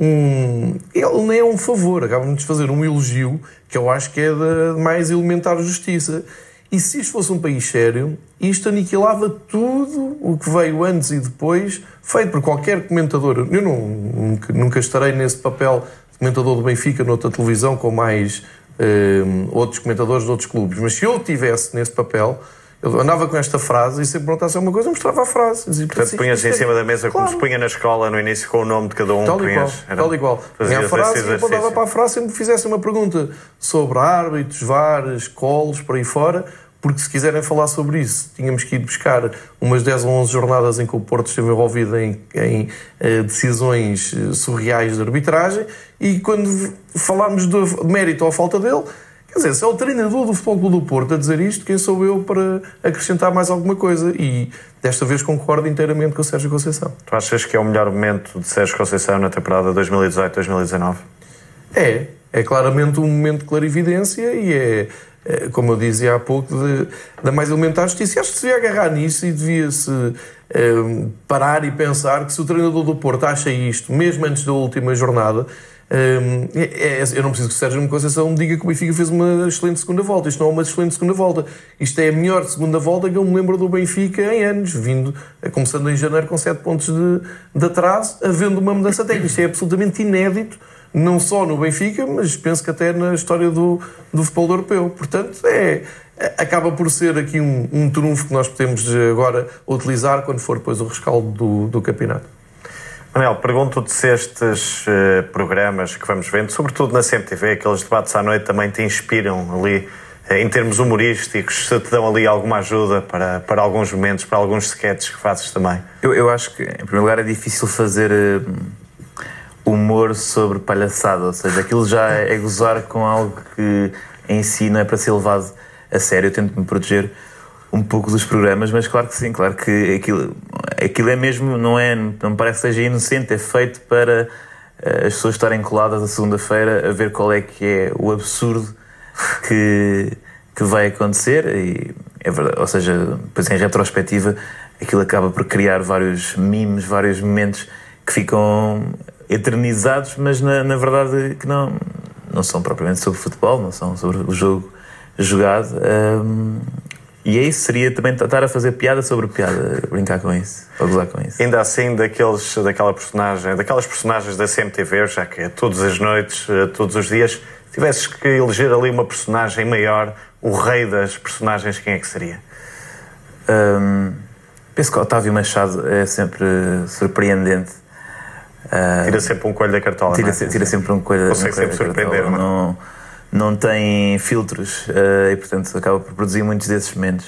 um. Ele nem é um favor, acaba de fazer um elogio que eu acho que é da mais elementar justiça. E se isto fosse um país sério, isto aniquilava tudo o que veio antes e depois, feito por qualquer comentador. Eu não, nunca, nunca estarei nesse papel de comentador do Benfica noutra televisão com mais eh, outros comentadores de outros clubes, mas se eu tivesse nesse papel, eu andava com esta frase e sempre perguntasse alguma coisa, mostrava a frase. Dizia, Portanto, punhas em cima da mesa claro. como se punha na escola no início com o nome de cada um. Tal e qual. Era... Tal e qual. A frase e apontava para a frase sempre fizesse uma pergunta sobre árbitros, vares, colos, por aí fora. Porque se quiserem falar sobre isso, tínhamos que ir buscar umas 10 ou 11 jornadas em que o Porto esteve envolvido em, em eh, decisões eh, surreais de arbitragem e quando falarmos de mérito ou falta dele, Quer dizer, se é o treinador do Futebol Clube do Porto a dizer isto, quem sou eu para acrescentar mais alguma coisa? E desta vez concordo inteiramente com o Sérgio Conceição. Tu achas que é o melhor momento de Sérgio Conceição na temporada 2018-2019? É, é claramente um momento de clarividência e é, é como eu dizia há pouco, da mais elementar justiça. Acho que se devia agarrar nisso e devia-se é, parar e pensar que se o treinador do Porto acha isto, mesmo antes da última jornada, eu não preciso que o Sérgio Conceição me diga que o Benfica fez uma excelente segunda volta. Isto não é uma excelente segunda volta. Isto é a melhor segunda volta que eu me lembro do Benfica em anos, vindo, começando em janeiro com 7 pontos de, de atraso, havendo uma mudança técnica. Isto é absolutamente inédito, não só no Benfica, mas penso que até na história do, do futebol europeu. Portanto, é, acaba por ser aqui um, um trunfo que nós podemos agora utilizar quando for depois o rescaldo do, do campeonato. Manel, pergunto-te se estes uh, programas que vamos vendo, sobretudo na CMTV, aqueles debates à noite, também te inspiram ali, uh, em termos humorísticos, se te dão ali alguma ajuda para, para alguns momentos, para alguns sketches que fazes também? Eu, eu acho que, em primeiro lugar, é difícil fazer uh, humor sobre palhaçada, ou seja, aquilo já é gozar com algo que em si não é para ser levado a sério. Eu tento me proteger um pouco dos programas, mas claro que sim, claro que aquilo, aquilo é mesmo, não é, não parece que seja inocente, é feito para uh, as pessoas estarem coladas a segunda-feira a ver qual é que é o absurdo que, que vai acontecer e, é verdade. Ou seja, depois em retrospectiva, aquilo acaba por criar vários memes, vários momentos que ficam eternizados, mas na, na verdade que não, não são propriamente sobre futebol, não são sobre o jogo jogado. Um, e é isso, seria também estar a fazer piada sobre piada, brincar com isso, ou gozar com isso. Ainda assim, daqueles, daquela personagem, daquelas personagens da CMTV, já que é todas as noites, eh, todos os dias, tivesses que eleger ali uma personagem maior, o rei das personagens, quem é que seria? Um, penso que o Otávio Machado é sempre surpreendente. Uh, tira sempre um coelho da cartola. Tira, é? tira sempre um coelho, Consegue um coelho sempre surpreender, cartola. Não, não tem filtros uh, e, portanto, acaba por produzir muitos desses momentos.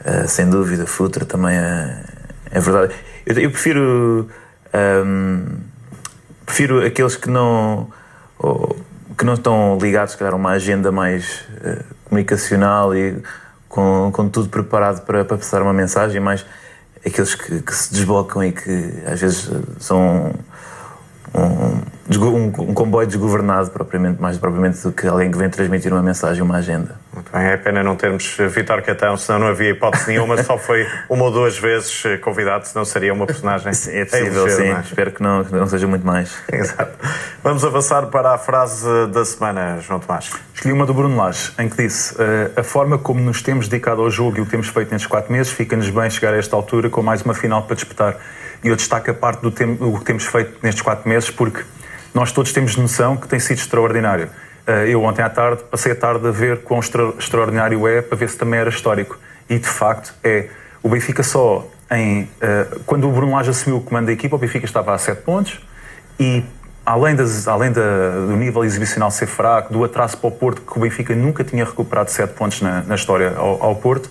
Uh, sem dúvida, Futra também é, é verdade. Eu, eu prefiro. Um, prefiro aqueles que não. Ou, que não estão ligados, calhar, a uma agenda mais uh, comunicacional e com, com tudo preparado para, para passar uma mensagem, mais aqueles que, que se desblocam e que às vezes são um, um, um, comboio desgovernado, propriamente, mais propriamente do que alguém que vem transmitir uma mensagem, uma agenda. Muito bem, é pena não termos Vitor Catão, senão não havia hipótese nenhuma, só foi uma ou duas vezes convidado, senão seria uma personagem. É possível, sim. É? Espero que não, que não seja muito mais. Exato. Vamos avançar para a frase da semana, João Tomás. Escolhi uma do Bruno Lage, em que disse: A forma como nos temos dedicado ao jogo e o que temos feito nestes quatro meses, fica-nos bem chegar a esta altura com mais uma final para disputar. E eu destaco a parte do, do que temos feito nestes quatro meses, porque nós todos temos noção que tem sido extraordinário. Eh, eu ontem à tarde passei a tarde a ver quão extra, extraordinário é para ver se também era histórico. E de facto é. O Benfica só em. Uh, quando o Bruno Lage assumiu o comando da equipa, o Benfica estava a 7 pontos e além, das, além da, do nível exibicional ser fraco, do atraso para o Porto, que o Benfica nunca tinha recuperado 7 pontos na, na história ao, ao Porto,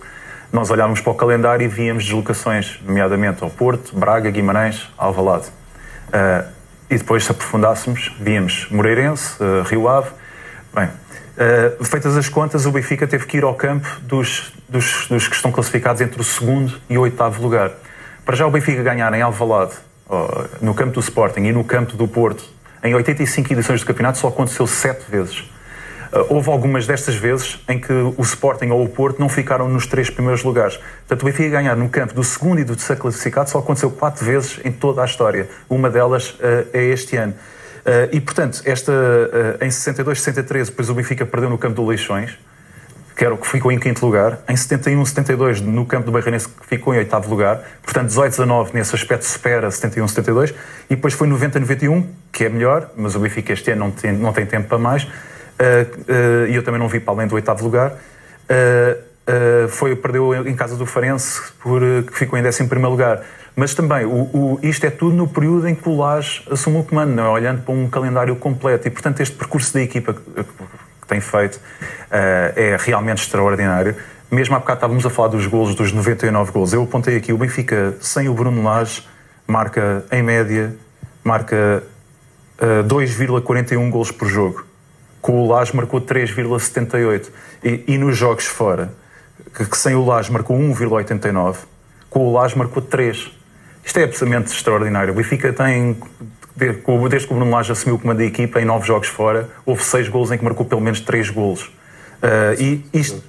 nós olhávamos para o calendário e víamos deslocações, nomeadamente ao Porto, Braga, Guimarães, Alvalade. Uh, e depois, se aprofundássemos, víamos Moreirense, uh, Rio Ave. Bem, uh, feitas as contas, o Benfica teve que ir ao campo dos, dos, dos, que estão classificados entre o segundo e o oitavo lugar. Para já o Benfica ganhar em Alvalade, no campo do Sporting e no campo do Porto, em 85 edições do campeonato, só aconteceu sete vezes. Ah, houve algumas destas vezes em que o Sporting ou o Porto não ficaram nos três primeiros lugares. Portanto, o Benfica ganhar no campo do segundo e do terceiro classificado só aconteceu quatro vezes em toda a história. Uma delas uh, é este ano. Uh, e, portanto, esta, em 62, 63, depois o Benfica perdeu no campo do Leixões, que era o que ficou em quinto lugar. Em 71, 72, no campo do Barreirense, que ficou em oitavo lugar. Portanto, 18, 19, nesse aspecto, supera 71, 72. E depois foi 90, 91, que é melhor, mas o Benfica este ano não tem, não tem tempo para mais. Eh, eh, e eu também não vi para além do oitavo lugar. Uh, foi, perdeu em casa do Farense, por, que ficou em 11 lugar. Mas também, o, o, isto é tudo no período em que o Lage assumiu o comando, não é? olhando para um calendário completo. E, portanto, este percurso da equipa que, que tem feito uh, é realmente extraordinário. Mesmo há bocado estávamos a falar dos golos, dos 99 golos. Eu apontei aqui, o Benfica, sem o Bruno Lage, marca, em média, marca uh, 2,41 golos por jogo com o Lage marcou 3,78. E, e, nos jogos fora, que, que sem o Lage marcou 1,89, com o Lage marcou 3. Isto é absolutamente extraordinário. O Benfica tem, desde que o Bruno Lage assumiu o comando da equipa, em 9 jogos fora, houve 6 golos em que marcou pelo menos 3 golos. Uh, e isto,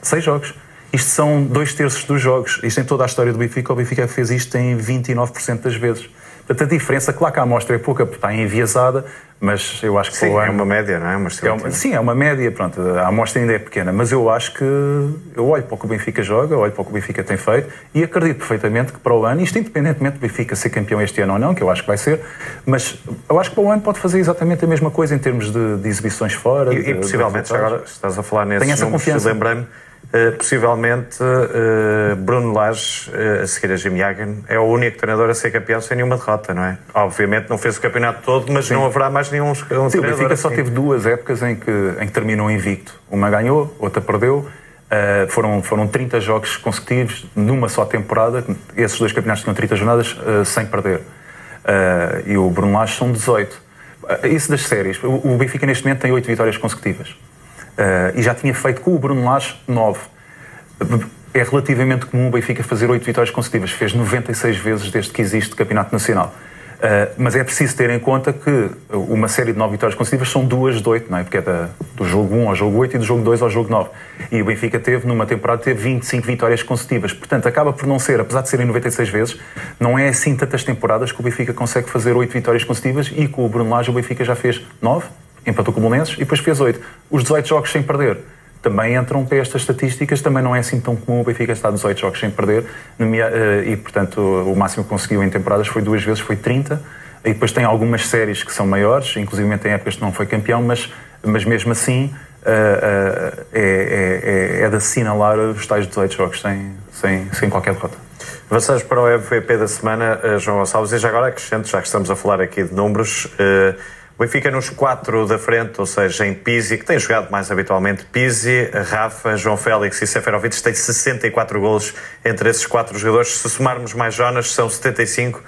6 jogos. Isto são dois terços dos jogos. Isto em toda a história do Benfica, o Benfica fez isto em 29% das vezes. Portanto, a diferença, claro que a amostra é pouca, porque está enviesada, mas eu acho que sim, é uma média, não é? Uma é uma, sim, é uma média, pronto, a amostra ainda é pequena, mas eu acho que eu olho para o que o Benfica joga, olho para o que o Benfica tem feito e acredito perfeitamente que para o ano, isto independentemente do Benfica ser campeão este ano ou não, que eu acho que vai ser, mas eu acho que para o ano pode fazer exatamente a mesma coisa em termos de, de exibições fora. E, de, e possivelmente, agora estás a falar essa números, confiança. lembrei-me possivelmente uh, Bruno Lage, uh, a seguir a Jim Jagan, é o único treinador a ser campeão sem nenhuma derrota, não é? Obviamente não fez o campeonato todo, mas Sim. não haverá mais nenhum um Sim, o Benfica só teve duas épocas em que, em que terminou invicto. Uma ganhou, outra perdeu. foram, foram 30 jogos consecutivos numa só temporada. Esses dois campeonatos tinham 30 jornadas sem perder. e o Bruno Lage são 18. isso das séries. O, o Benfica neste momento tem 8 vitórias consecutivas. Uh, e já tinha feito com o Bruno Lage 9. É relativamente comum o Benfica fazer 8 vitórias consecutivas. Fez 96 vezes desde que existe Campeonato Nacional. Uh, mas é preciso ter em conta que uma série de nove vitórias consecutivas são duas de oito, não é? Porque é da, do jogo 1 ao jogo 8 e do jogo 2 ao jogo 9. E o Benfica teve, numa temporada, teve 25 vitórias consecutivas. Portanto, acaba por não ser, apesar de serem 96 vezes, não é assim tantas temporadas que o Benfica consegue fazer oito vitórias consecutivas e com o Bruno Lage o Benfica já fez nove, empatou com o Belenenses e depois fez oito. Os 18 jogos sem perder também entram para estas estatísticas, também não é assim tão comum o Benfica estar 18 jogos sem perder, eh, e portanto o máximo que conseguiu em temporadas foi duas vezes, foi 30, e depois tem algumas séries que são maiores, inclusive tem épocas que não foi campeão, mas, mas mesmo assim uh, uh, é, é, é, de assinalar os tais 18 jogos sem, sem, sem qualquer derrota. Avançamos para o MVP da semana, João Gonçalves, e já agora acrescento, já que estamos a falar aqui de números, uh, o Benfica nos quatro da frente, ou seja, em Pizzi, que tem jogado mais habitualmente, Pizzi, Rafa, João Félix e Seferovic tem 64 golos entre esses quatro jogadores. Se somarmos mais Jonas, são 75. Uh,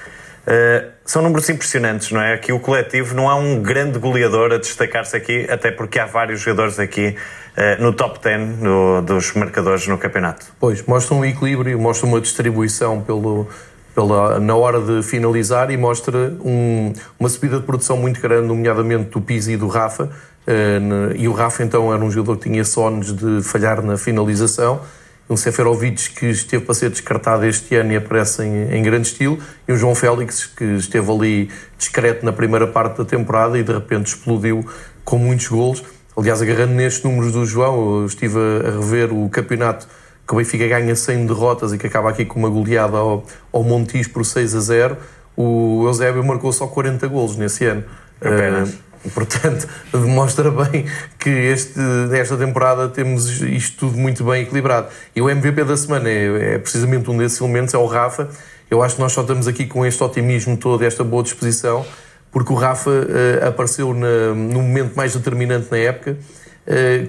eh, são números impressionantes, não é? Aqui o coletivo não há um grande goleador a destacar-se aqui, até porque há vários jogadores aqui uh, no top 10 no, dos marcadores no campeonato. Pois, mostra um equilíbrio, mostra uma distribuição pelo, pela, na hora de finalizar e mostra um, uma subida de produção muito grande, nomeadamente do Pizzi e do Rafa. Uh, e o Rafa então era um jogador que tinha sones de falhar na finalização. Um Seferovic que esteve para ser descartado este ano e aparece em, em grande estilo. E um João Félix que esteve ali discreto na primeira parte da temporada e de repente explodiu com muitos golos. Aliás, agarrando nestes números do João, eu estive a rever o campeonato que o Benfica ganha 100 derrotas e que acaba aqui com uma goleada ao, ao Montijo por 6 a 0, o Eusébio marcou só 40 golos nesse ano. Apenas. Uh, portanto, demonstra bem que este, nesta temporada temos isto tudo muito bem equilibrado. E o MVP da semana é, é precisamente um desses elementos, é o Rafa. Eu acho que nós só estamos aqui com este otimismo todo, esta boa disposição, porque o Rafa uh, apareceu na, no momento mais determinante na época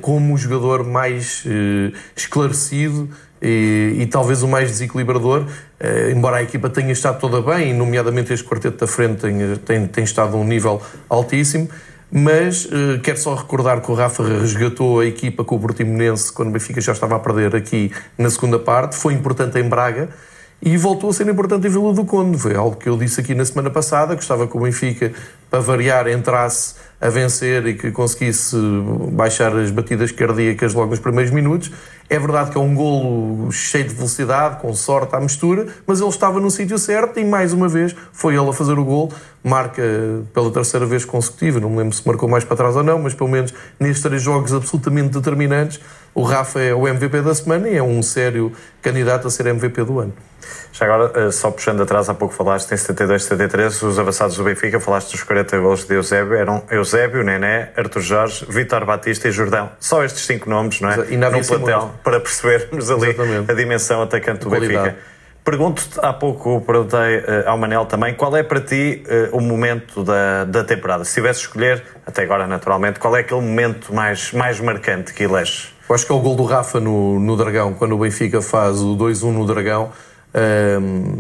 como o jogador mais eh, esclarecido e, e, talvez o mais desequilibrador, eh, embora a equipa tenha estado toda bem, nomeadamente este quarteto da frente tem, tem, tem estado a um nível altíssimo, mas quero só recordar que o Rafa resgatou a equipa com o Portimonense quando o Benfica já estava a perder aqui na segunda parte, foi importante em Braga, e voltou a ser importante em Vila do Conde. Foi algo que eu disse aqui na semana passada, que o Benfica, para variar, entrasse a vencer e que conseguisse baixar as batidas cardíacas logo nos primeiros minutos. É verdade que é um golo cheio de velocidade, com sorte à mistura, mas ele estava no sítio certo e mais uma vez foi ele a fazer o golo. Marca pela terceira vez consecutiva, não me lembro se marcou mais para trás ou não, mas pelo menos nestes três jogos absolutamente determinantes, o Rafa é o MVP da semana e é um sério candidato a ser MVP do ano. Já agora, eh, só puxando atrás, há pouco falaste em 72, 73, os avançados do Benfica, falaste dos 40 gols de Eusébio, eram Eusébio, Nené, Artur Jorge, Vitor Batista e Jordão. Só estes cinco nomes, não é? E no plantel, para percebermos ali Exatamente. a dimensão atacante do Benfica. Pergunto-te, há pouco perguntei uh, ao Manel também, qual é para ti uh, o momento da, da temporada? Se tivesse escolher, até agora naturalmente, qual é aquele momento mais, mais marcante que eleges? Eu acho que é o gol do Rafa no, no Dragão, quando o Benfica faz o 2-1 no Dragão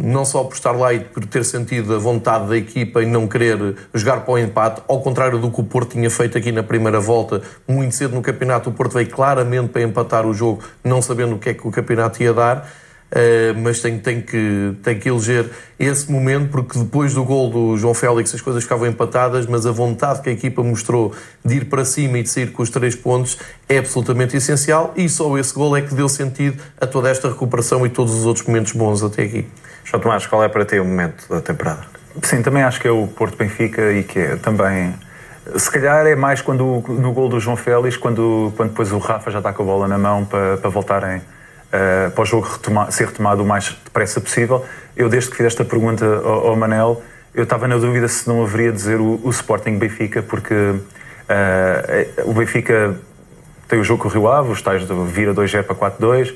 não só por estar lá e por ter sentido a vontade da equipa e não querer jogar para o empate, ao contrário do que o Porto tinha feito aqui na primeira volta, muito cedo no campeonato, o Porto veio claramente para empatar o jogo, não sabendo o que é que o campeonato ia dar. Uh, mas tem, tem, que, tem que eleger esse momento, porque depois do gol do João Félix as coisas ficavam empatadas, mas a vontade que a equipa mostrou de ir para cima e de sair com os três pontos é absolutamente essencial e só esse gol é que deu sentido a toda esta recuperação e todos os outros momentos bons até aqui. João Tomás, qual é para ti o momento da temporada? Sim, também acho que é o Porto Benfica e que é também se calhar é mais quando no gol do João Félix, quando, quando depois o Rafa já está com a bola na mão para, para voltarem uh, para o jogo retoma, ser retomado o mais depressa possível. Eu, desde que fiz esta pergunta ao, ao Manel, eu estava na dúvida se não haveria dizer o, o Sporting Benfica, porque uh, o Benfica tem o jogo com o Rio Ave, os tais de vira 2-0 para 4-2,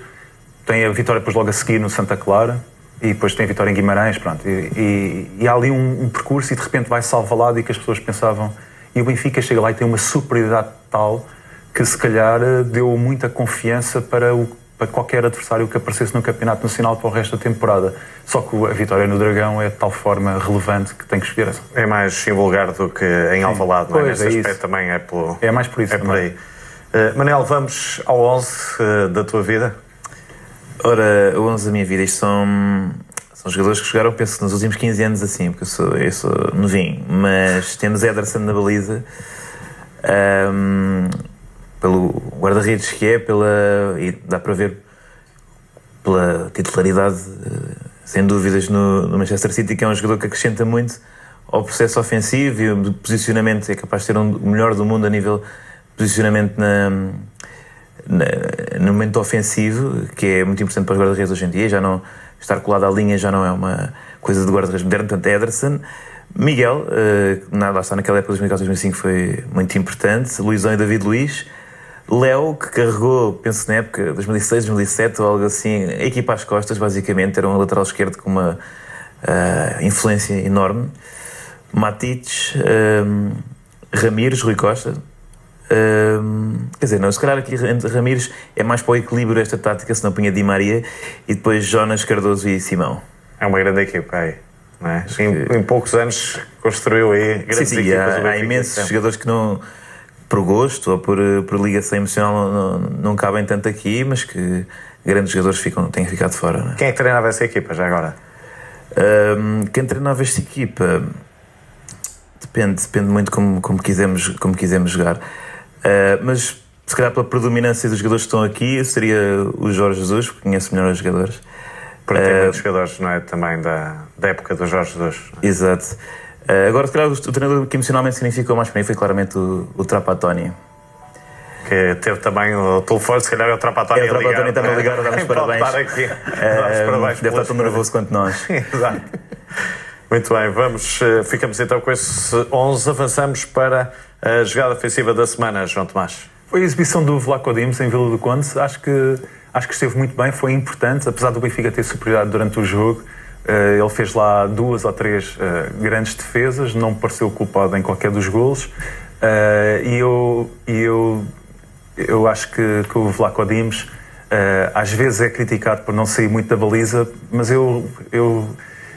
tem a vitória depois logo a seguir no Santa Clara e depois tem a vitória em Guimarães, pronto. E, e, e há ali um, um, percurso e de repente vai salvar lado e que as pessoas pensavam. E o Benfica chega lá e tem uma superioridade tal que se calhar deu muita confiança para o para qualquer adversário que aparecesse no Campeonato Nacional para o resto da temporada. Só que a vitória no Dragão é de tal forma relevante que tem que escolher essa. É mais invulgar do que em Alvalade, não é? Nesse é aspecto isso. também é pelo... É mais por isso é por aí. Uh, Manel, vamos ao 11 uh, da tua vida? Ora, o 11 da minha vida, isto são, são jogadores que jogaram, penso, nos últimos 15 anos assim, porque eu sou, eu sou novinho. Mas temos Ederson na baliza, um, pelo guarda-redes que é, pela, e dá para ver pela titularidade, eh, sem dúvidas, no, no, Manchester City, que é um jogador que acrescenta muito ao processo ofensivo e o posicionamento, é capaz de ser um, o melhor do mundo a nível posicionamento na, na, no momento ofensivo, que é muito importante para os guarda-redes hoje em dia, já não estar colado à linha já não é uma coisa de guarda-redes moderno, portanto Ederson. Miguel, uh, lá está naquela época de 2004-2005 foi muito importante. Luizão e David Luiz. Léo, que carregou, penso na época 2006, 2007 ou algo assim, a equipa às costas, basicamente, era um lateral esquerdo com uma uh, influência enorme. Matites, um, eh, Ramires, Rui Costa. Um, quer dizer, não, se calhar aqui Ramires é mais para o equilíbrio esta tática, se não punha Di Maria e depois Jonas, Cardoso e Simão. É uma grande equipa aí. É? Em, em, poucos anos construiu aí grandes sim, sim, equipas. Há, há imensos jogadores que não por gosto ou por, por ligação emocional não, não, cabem tanto aqui, mas que grandes jogadores ficam, têm ficado fora. É? Quem é que treinava essa equipa já agora? Um, quem treinava esta equipa depende, depende muito como, como, quisemos, como quisemos jogar. Uh, mas se calhar pela predominância dos jogadores que estão aqui, seria o Jorge Jesus, porque conhece melhor os jogadores. Para ter uh, muitos jogadores, não é? Também da, da época do Jorge Jesus. É? Exato. Uh, agora, se calhar, o, treinador que emocionalmente significou mais para mim foi claramente o, o Trapattoni. Que teve também o telefone, se calhar é o Trapattoni. É, o Trapattoni está a ligar a dar-nos parabéns. Aqui. Uh, parabéns deve estar tão nervoso quanto nós. Exato. Muito bem, vamos, ficamos então com esse 11. Avançamos para a jogada ofensiva da semana, João Tomás. Foi a exibição do Vlaco Dimos em Vila do Conde. Acho que, acho que esteve muito bem, foi importante, apesar do Benfica ter superioridade durante o jogo. Uh, ele fez lá duas ou três uh, grandes defesas, não me pareceu culpado em qualquer dos golos. Uh, e eu, eu, eu acho que, que o Vlaco Dimos às vezes é criticado por não sair muito da baliza, mas eu, eu,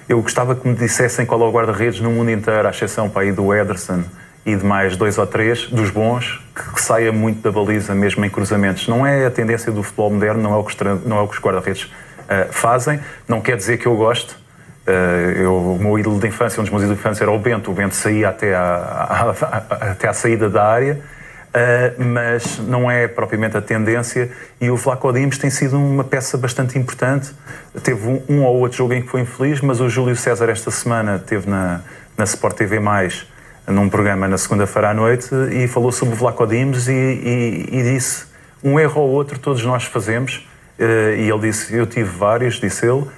eu gostava que me dissessem qual é o guarda-redes no mundo inteiro, à exceção para aí do Ederson e de mais dois ou três dos bons que, que, saia muito da baliza mesmo em cruzamentos. Não é a tendência do futebol moderno, não é o que, não é o que os guarda-redes uh, fazem. Não quer dizer que eu goste. Uh, eu, o meu ídolo de infância, um dos meus ídolos de infância era o Bento. O Bento saía até à, até à saída da área. Uh, mas não é propriamente a tendência e o Vlaco Dimos tem sido uma peça bastante importante. Teve um, um, ou outro jogo em que foi infeliz, mas o Júlio César esta semana teve na, na Sport TV+, num programa na segunda-feira à noite e falou sobre o Vlaco Dimos e, e, e, disse um erro ou outro todos nós fazemos e ele disse, eu tive vários, disse ele, uh,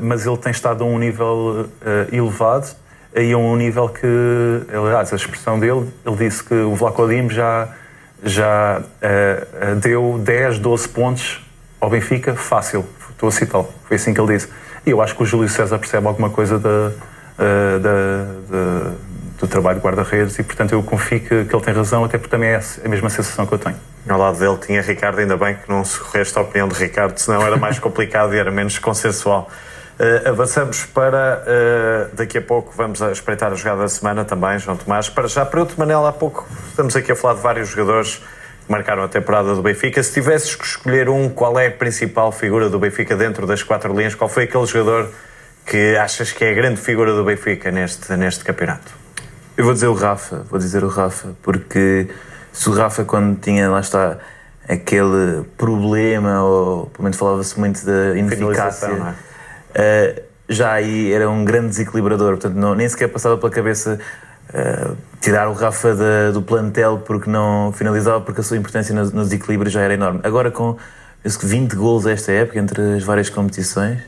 mas ele tem estado a um nível uh, elevado e a um nível que, aliás, a expressão dele, ele disse que o Vlaco Dimos já, já deu 10, 12 pontos ao Benfica, fácil, estou a citá-lo, foi assim que ele disse. E eu acho que o Júlio César percebe alguma coisa da, da, da do trabalho de guarda-redes e, portanto, eu confio que, que, ele tem razão, até porque também é a mesma sensação que eu tenho. Ao lado dele tinha Ricardo, ainda bem que não se correste a opinião de Ricardo, senão era mais complicado e era menos consensual. Uh, avançamos para. Uh, daqui a pouco vamos a espreitar a jogada da semana também, João Tomás. Para já, para outro Manel, há pouco estamos aqui a falar de vários jogadores que marcaram a temporada do Benfica. Se tivesses que escolher um, qual é a principal figura do Benfica dentro das quatro linhas? Qual foi aquele jogador que achas que é a grande figura do Benfica neste, neste campeonato? Eu vou dizer o Rafa, vou dizer o Rafa, porque se o Rafa, quando tinha, lá está, aquele problema, ou pelo menos falava-se muito da ineficácia, é? uh, já aí era um grande desequilibrador, portanto, não, nem sequer passava pela cabeça uh, tirar o Rafa da, do plantel porque não finalizava, porque a sua importância nos, nos equilíbrios já era enorme. Agora, com 20 gols esta época, entre as várias competições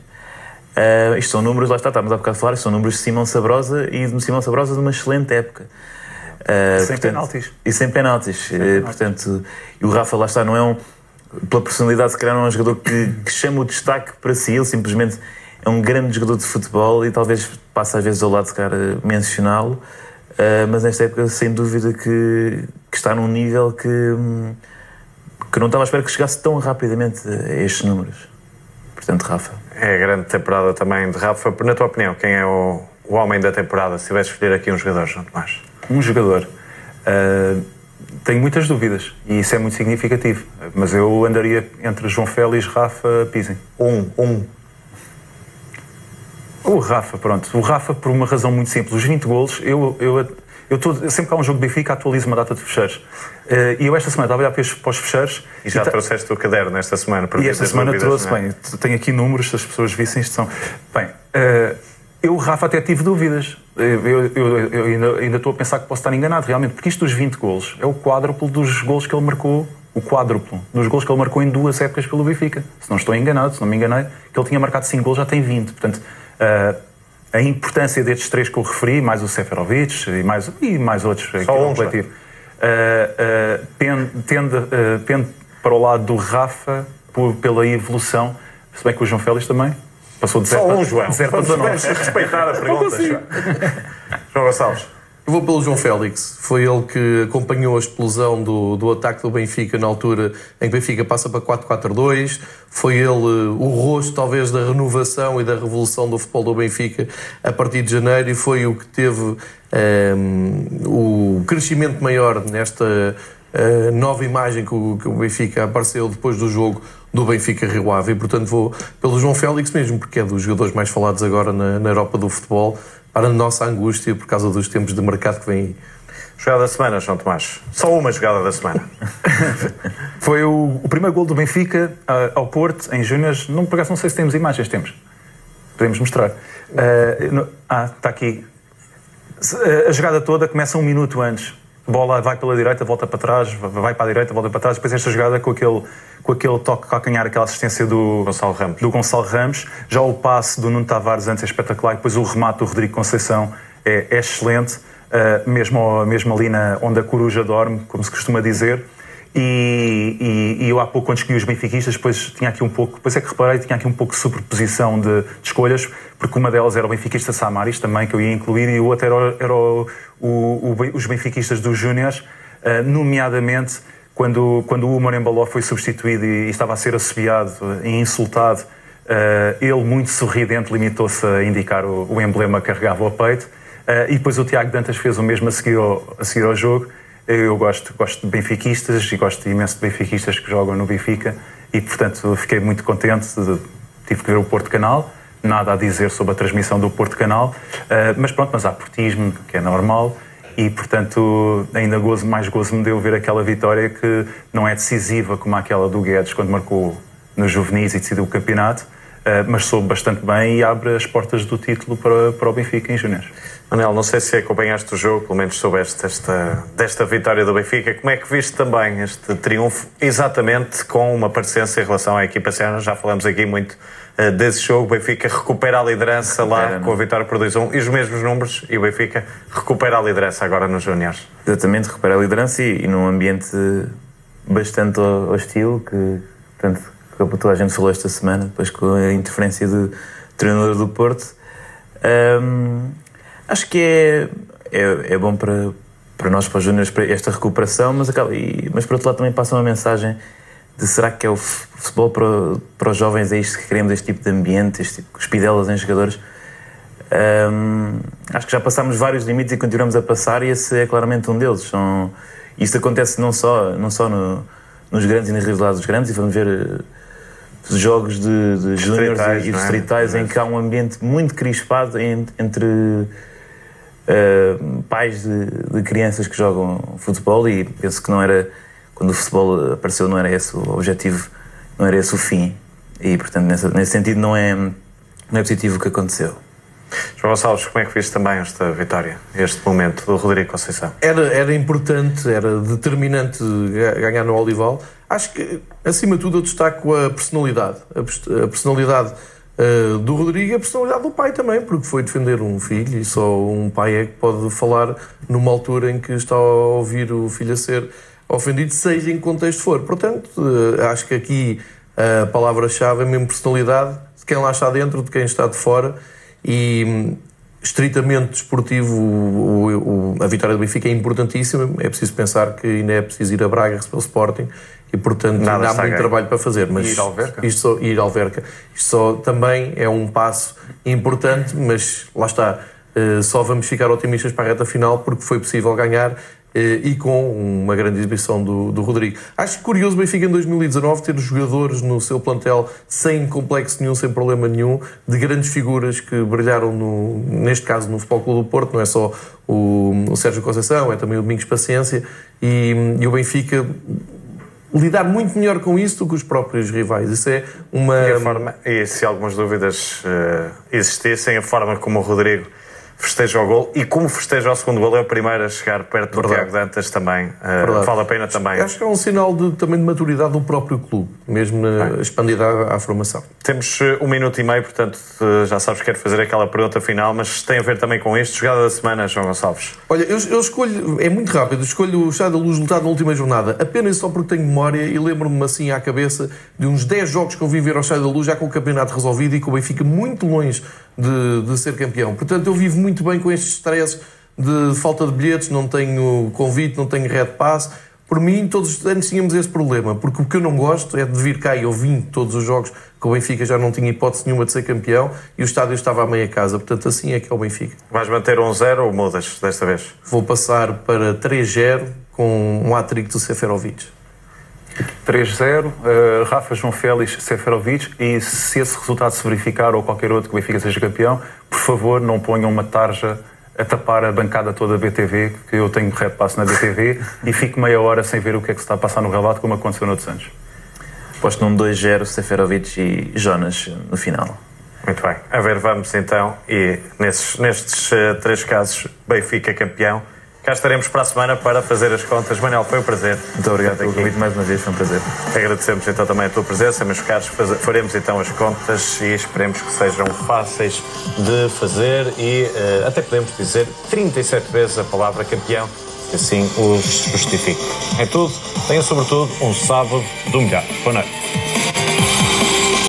Uh, isto são números, lá está, estávamos há bocado a falar, isto são números de Simão Sabrosa e de Simão Sabrosa de uma excelente época. Uh, sem portanto, penaltis. E sem penaltis. Sem uh, penaltis. Portanto, e o Rafa, lá está, não é um. Pela personalidade, se calhar, não é um jogador que, que chama o destaque para si, ele simplesmente é um grande jogador de futebol e talvez passe às vezes ao lado, se calhar, mencioná-lo. mas nesta época, sem dúvida, que, que está num nível que, que não estava à espera que chegasse tão rapidamente a estes números. Portanto, Rafa. É a grande temporada também de Rafa. Na tua opinião, quem é o, o homem da temporada? Se tivesse escolher aqui um jogador, João Tomás. Um jogador. Uh, tenho muitas dúvidas e isso é muito significativo. Mas eu andaria entre João Félix, Rafa, Pizzi. Um, um. O Rafa, pronto. O Rafa, por uma razão muito simples. Os 20 golos, eu, eu, eu tô, sempre que há um jogo de Benfica, atualizo uma data de fecheiros. Uh, e eu esta semana estava a olhar para os fecheiros. E já e trouxeste o caderno esta semana para E esta semana trouxe, é? bem, tenho aqui números, se as pessoas vissem isto são. Bem, uh, eu, Rafa, até tive dúvidas. Eu, eu, eu, ainda, ainda, estou a pensar que posso estar enganado, realmente, porque isto dos 20 golos é o quádruplo dos golos que ele marcou, o quádruplo dos golos que ele marcou em duas épocas pelo Benfica. Se não estou enganado, se não me enganei, que ele tinha marcado 5 golos, já tem 20. Portanto, uh, a importância destes três que eu referi, mais o Seferovic e mais, e mais outros Só aqui no coletivo, uh, uh, pende, tende, uh, pende para o lado do Rafa por, pela evolução, se bem que o João Félix também passou de 0 para 19. Vamos respeitar a pergunta, João Gonçalves. Eu vou pelo João Félix. Foi ele que acompanhou a explosão do, do ataque do Benfica na altura em que o Benfica passa para 4-4-2. Foi ele o rosto, talvez, da renovação e da revolução do futebol do Benfica a partir de janeiro e foi o que teve um, ehm, o crescimento maior nesta uh, nova imagem que o, que o Benfica apareceu depois do jogo do Benfica Rio Ave. E, portanto, vou pelo João Félix mesmo, porque é dos jogadores mais falados agora na, na Europa do futebol para a nossa angústia por causa dos tempos de mercado que vem aí. Jogada da semana, João Tomás. Só uma jogada da semana. Foi o, o, primeiro gol do Benfica uh, ao Porto, em Júniors. Não, por acaso não sei se temos imagens, temos. Podemos mostrar. Uh, no, ah, está aqui. Uh, a jogada toda começa um minuto antes. Bola vai pela direita, volta para trás, vai para a direita, volta para trás. Depois esta jogada com aquele com aquele toque calcanhar, aquela assistência do Gonçalo Ramos. Do Gonçalo Ramos. Já o passe do Nuno Tavares antes é espetacular, e depois o remate do Rodrigo Conceição é, é excelente, uh, mesmo, mesmo ali na, onde a coruja dorme, como se costuma dizer. E, e, e, eu há pouco, quando escolhi os benfiquistas, depois tinha aqui um pouco, depois é que reparei, tinha aqui um pouco de superposição de, de escolhas, porque uma delas era o benfiquista Samaris também, que eu ia incluir, e o outro era, era o, o, o, os benfiquistas dos Júniors, uh, nomeadamente quando, quando o Embaló foi substituído e, e, estava a ser assobiado e insultado, uh, ele, muito sorridente, limitou-se a indicar o, emblema que carregava ao peito. Uh, e depois o Tiago Dantas fez o mesmo a seguir ao, a seguir ao jogo. Eu gosto, gosto de benfiquistas e gosto imenso de benfiquistas que jogam no Benfica e, portanto, fiquei muito contente. De, tive que ver o Porto Canal, nada a dizer sobre a transmissão do Porto Canal, uh, mas pronto, mas há portismo, que é normal e portanto ainda gozo, mais gozo me deu ver aquela vitória que não é decisiva como aquela do Guedes quando marcou nos juvenis e decidiu o campeonato, mas soube bastante bem e abre as portas do título para, para o Benfica em Júnior. Manel, não sei se acompanhaste o jogo, pelo menos soubeste esta, desta vitória do Benfica. Como é que viste também este triunfo, exatamente com uma parecência em relação à equipa Serra? Já falamos aqui muito uh, desse jogo. O Benfica recupera a liderança lá com a vitória por 2-1 e os mesmos números. E o Benfica recupera a liderança agora nos Júniores. Exatamente, recupera a liderança e, e num ambiente bastante hostil que, portanto, que toda a gente falou esta semana, depois com a interferência do treinador do Porto. Um, Acho que é, é, é bom para, para nós, para os júniores, esta recuperação, mas, acaba, e, mas por outro lado também passa uma mensagem de será que é o futebol para, para os jovens, é isto que queremos, este tipo de ambiente, este tipo de espidelas em jogadores. Um, acho que já passámos vários limites e continuamos a passar, e esse é claramente um deles. São, acontece não só, não só no, nos grandes e nas rivalidades dos grandes, e vamos ver jogos de, de júniores e, e distritais é? em que há um ambiente muito crispado entre uh, pais de, de, crianças que jogam futebol e penso que não era quando o futebol apareceu não era esse o objetivo não era esse o fim e portanto nesse, nesse sentido não é não é positivo o que aconteceu João Gonçalves, como é que viste também esta vitória, este momento do Rodrigo Conceição? Era, era importante, era determinante ganhar no Olival. Acho que, acima de tudo, eu destaco a personalidade. A personalidade uh, do Rodrigo e a personalidade do pai também, porque foi defender um filho e só um pai é que pode falar numa altura em que está a ouvir o filho a ser ofendido, seja em que contexto for. Portanto, uh, acho que aqui a palavra-chave é mesmo personalidade de quem lá está dentro, de quem está de fora e hum, estritamente desportivo, o, o, a vitória do Benfica é importantíssima. É preciso pensar que ainda é preciso ir a Braga receber o Sporting e portanto Nada ainda há muito trabalho para fazer. Mas ir ao Verca. Isto só, ir ao Verca. Isto só também é um passo importante, mas lá está. Uh, só vamos ficar otimistas para a reta final porque foi possível ganhar. eh, e com uma grande exibição do, do Rodrigo. Acho curioso o Benfica em 2019 ter jogadores no seu plantel sem complexo nenhum, sem problema nenhum, de grandes figuras que brilharam, no, neste caso, no Futebol Clube do Porto, não é só o, o Sérgio Conceição, é também o Domingos Paciência, e, e o Benfica lidar muito melhor com isso do que os próprios rivais. Isso é uma. E, forma, e se algumas dúvidas uh, existissem, a forma como o Rodrigo festeja o gol e como festeja o segundo gol é o primeiro a chegar perto Verdade. do Tiago Dantas também. Uh, vale a pena também. Acho que é um sinal de, também de maturidade do próprio clube, mesmo na, expandida à, à, formação. Temos uh, um minuto e meio, portanto uh, já sabes que quero fazer aquela pergunta final, mas tem a ver também com isto. Jogada da semana, João Gonçalves. Olha, eu, eu escolho, é muito rápido, escolho o Estado da Luz resultado na última jornada, apenas só porque tenho memória e lembro-me assim à cabeça de uns 10 jogos que eu vi ver ao Estado da Luz já com o campeonato resolvido e com o Benfica muito longe de, de ser campeão. Portanto, eu vivo muito bem com estes stresses de falta de bilhetes, não tenho convite, não tenho red pass. Por mim, todos os anos tínhamos esse problema, porque o que eu não gosto é de vir cá e eu vim todos os jogos que o Benfica já não tinha hipótese nenhuma de ser campeão e o estádio estava à meia casa. Portanto, assim é que é o Benfica. Vais manter um 0 ou mudas desta vez? Vou passar para 3-0 com um hat-trick do Seferovic. 3-0, uh, eh, Rafa, João Félix, Seferovic e se esse resultado se verificar ou qualquer outro que o Benfica seja campeão, por favor não ponham uma tarja a tapar a bancada toda da BTV, que eu tenho red passo na BTV e fico meia hora sem ver o que é que se está a passar no relato, como aconteceu no de Santos. Posto num 2-0 Seferovic e Jonas no final. Muito bem. A ver, vamos então. E nesses, nestes uh, três casos, Benfica campeão. Cá estaremos para a semana para fazer as contas. Manel, foi um prazer. Muito obrigado pelo convite mais uma vez, foi um prazer. Agradecemos então também a tua presença, meus caros. Faremos então as contas e esperemos que sejam fáceis de fazer e uh, até podemos dizer 37 vezes a palavra campeão, que assim os justifique. É tudo. Tenha sobretudo um sábado do melhor. Boa noite.